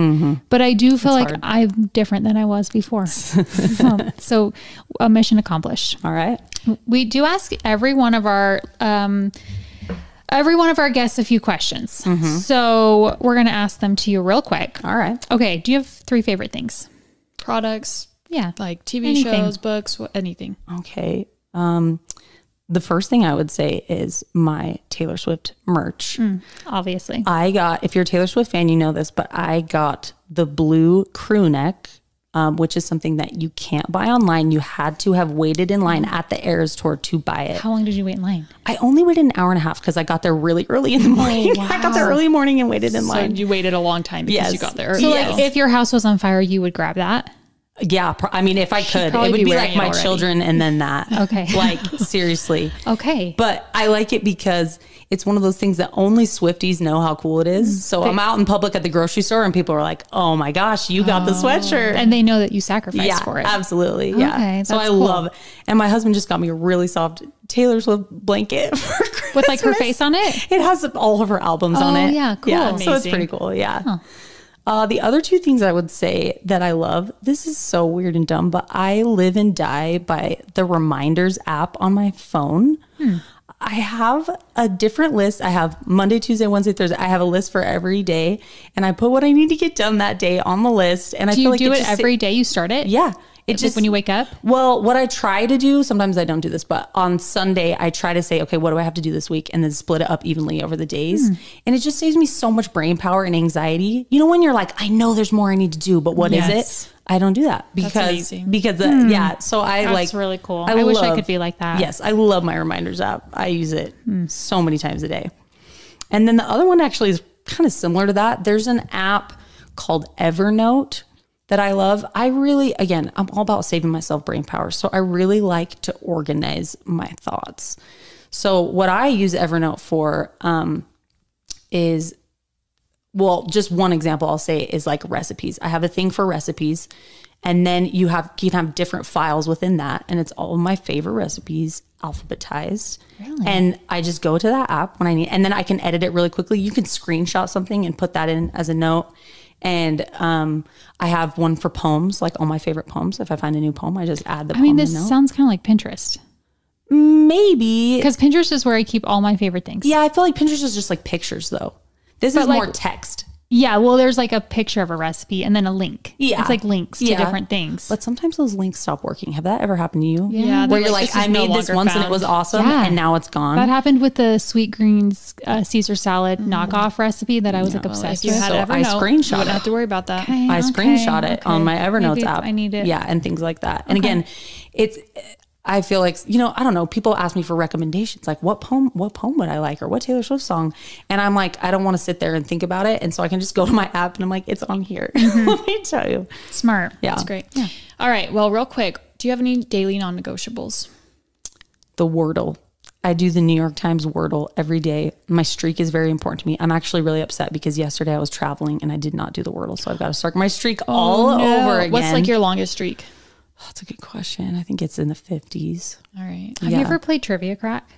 but I do feel like hard. I'm different than I was before. so, (laughs) so a mission accomplished. All right. We do ask every one of our um every one of our guests a few questions. So we're gonna ask them to you real quick. All right. Okay, do you have three favorite things? Products, Yeah. like TV Anything. shows, books, wh- anything. Okay. Um, the first thing I would say is my Taylor Swift merch. Obviously. I got, if you're a Taylor Swift fan, you know this, but I got the blue crew neck, um, which is something that you can't buy online. You had to have waited in line at the Eras Tour to buy it. How long did you wait in line? I only waited an hour and a half because I got there really early in the morning. (laughs) I got there early morning and waited in line. So line. you waited a long time because Yes. you got there. So early. like if your house was on fire, you would grab that. Yeah, I mean, if I could, it would be be, like my already. children and then that. (laughs) Okay. Like, seriously. Okay. But I like it because it's one of those things that only Swifties know how cool it is. Mm. is. So I'm out in public at the grocery store and people are like, oh my gosh, you got the sweatshirt. and they know that you sacrificed yeah, for it. absolutely. Yeah. Okay, so I cool. love it. And my husband just got me a really soft Taylor Swift blanket (laughs) for With like her face on it? It has all of her albums on Oh, it. yeah, cool. Yeah, so it's pretty cool. Yeah. Uh, the other two things I would say that I love, this is so weird and dumb, but I live and die by the reminders app on my phone. Hmm. I have a different list. I have Monday, Tuesday, Wednesday, Thursday. I have a list for every day, and I put what I need to get done that day on the list. And I Do feel you like do it just- every day you start it? Yeah, it Like just when you wake up? well, what I try to do, sometimes I don't do this, but on Sunday, I try to say, okay, what do I have to do this week? And then split it up evenly over the days. Hmm. And it just saves me so much brain power and anxiety. You know, when you're like, I know there's more I need to do, but what is Yes. it? I don't do that because, because, the, yeah. So I That's like, really cool. I wish I could be like that. Yes. I love my reminders app. I use it hmm. so many times a day. And then the other one actually is kind of similar to that. There's an app called Evernote that I love. I really, again, I'm all about saving myself brain power. So I really like to organize my thoughts. So what I use Evernote for um, is well, just one example I'll say is like recipes. I have a thing for recipes, and then you have you can have different files within that, and it's all of my favorite recipes alphabetized. Really? And I just go to that app when I need, and then I can edit it really quickly. You can screenshot something and put that in as a note. And um, I have one for poems, like all my favorite poems. If I find a new poem, I just add the I mean, this sounds kind of like Pinterest Maybe because Pinterest is where I keep all my favorite things. yeah. I feel like Pinterest is just like pictures, though. This is like- more text. Yeah. Well, there's like a picture of a recipe and then a link. Yeah. It's like links to Yeah. different things. But sometimes those links stop working. Have that ever happened to you? Yeah, Where you're like, like, "This is I no made this longer once and it was awesome, Yeah. and now it's gone. that happened with the sweet greens uh, Caesar salad knockoff recipe that I was like obsessed if you with. had So I screenshot you wouldn't have to worry about that. Okay, I okay, screenshot it on my Evernote app. I need it. Yeah, and things like that. And again, it's I feel like you know I don't know. People ask me for recommendations, like what poem, what poem would I like, or what Taylor Swift song, and I'm like, I don't want to sit there and think about it, and so I can just go to my app and I'm like, it's on here. (laughs) Mm-hmm. Let me tell you. Smart. Yeah, That's great. All right. Well, real quick, do you have any daily non negotiables? the Wordle. I do the New York Times Wordle every day. My streak is very important to me. I'm actually really upset because yesterday I was traveling and I did not do the Wordle, so I've got to start my streak oh, all over again. What's like your longest streak? That's a good question. I think it's in the 50s. All right. Have Yeah. you ever played Trivia Crack?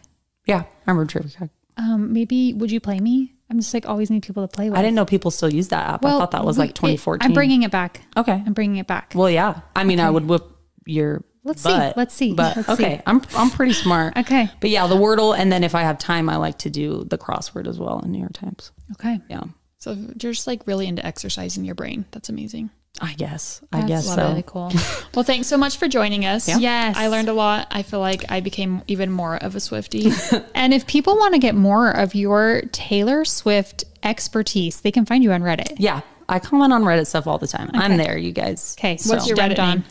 Yeah, I remember Trivia Crack. Um, maybe would you play me? I'm just like always need people to play with. I didn't know people still use that app. Well, I thought that was we- like it- 2014. I'm bringing it back. Okay. I'm bringing it back. Well, yeah. I mean, I would whip your Let's see. Let's see. But Let's see. okay, I'm I'm pretty smart. Okay. But yeah, the Wordle, and then if I have time, I like to do the crossword as well in New York Times. Okay. Yeah, So you're just like really into exercising your brain. That's amazing. I guess. I guess so. really cool. Well, thanks so much for joining us. Yeah. Yes. I learned a lot. I feel like I became even more of a Swiftie. (laughs) and if people want to get more of your Taylor Swift expertise, they can find you on Reddit. Yeah, I comment on Reddit stuff all the time. I'm there, you guys. Okay. So What's your Dem Reddit Dawn. name?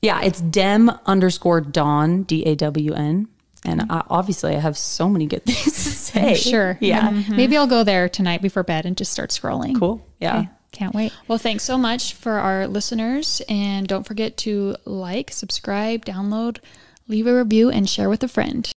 Yeah, it's dem underscore dawn d a w n, and I, obviously I have so many good things to (laughs) say. Sure. Yeah. Um, Maybe I'll go there tonight before bed and just start scrolling. Cool. Yeah. Okay. Can't wait. Well, thanks so much for our listeners. And don't forget to like, subscribe, download, leave a review, and share with a friend.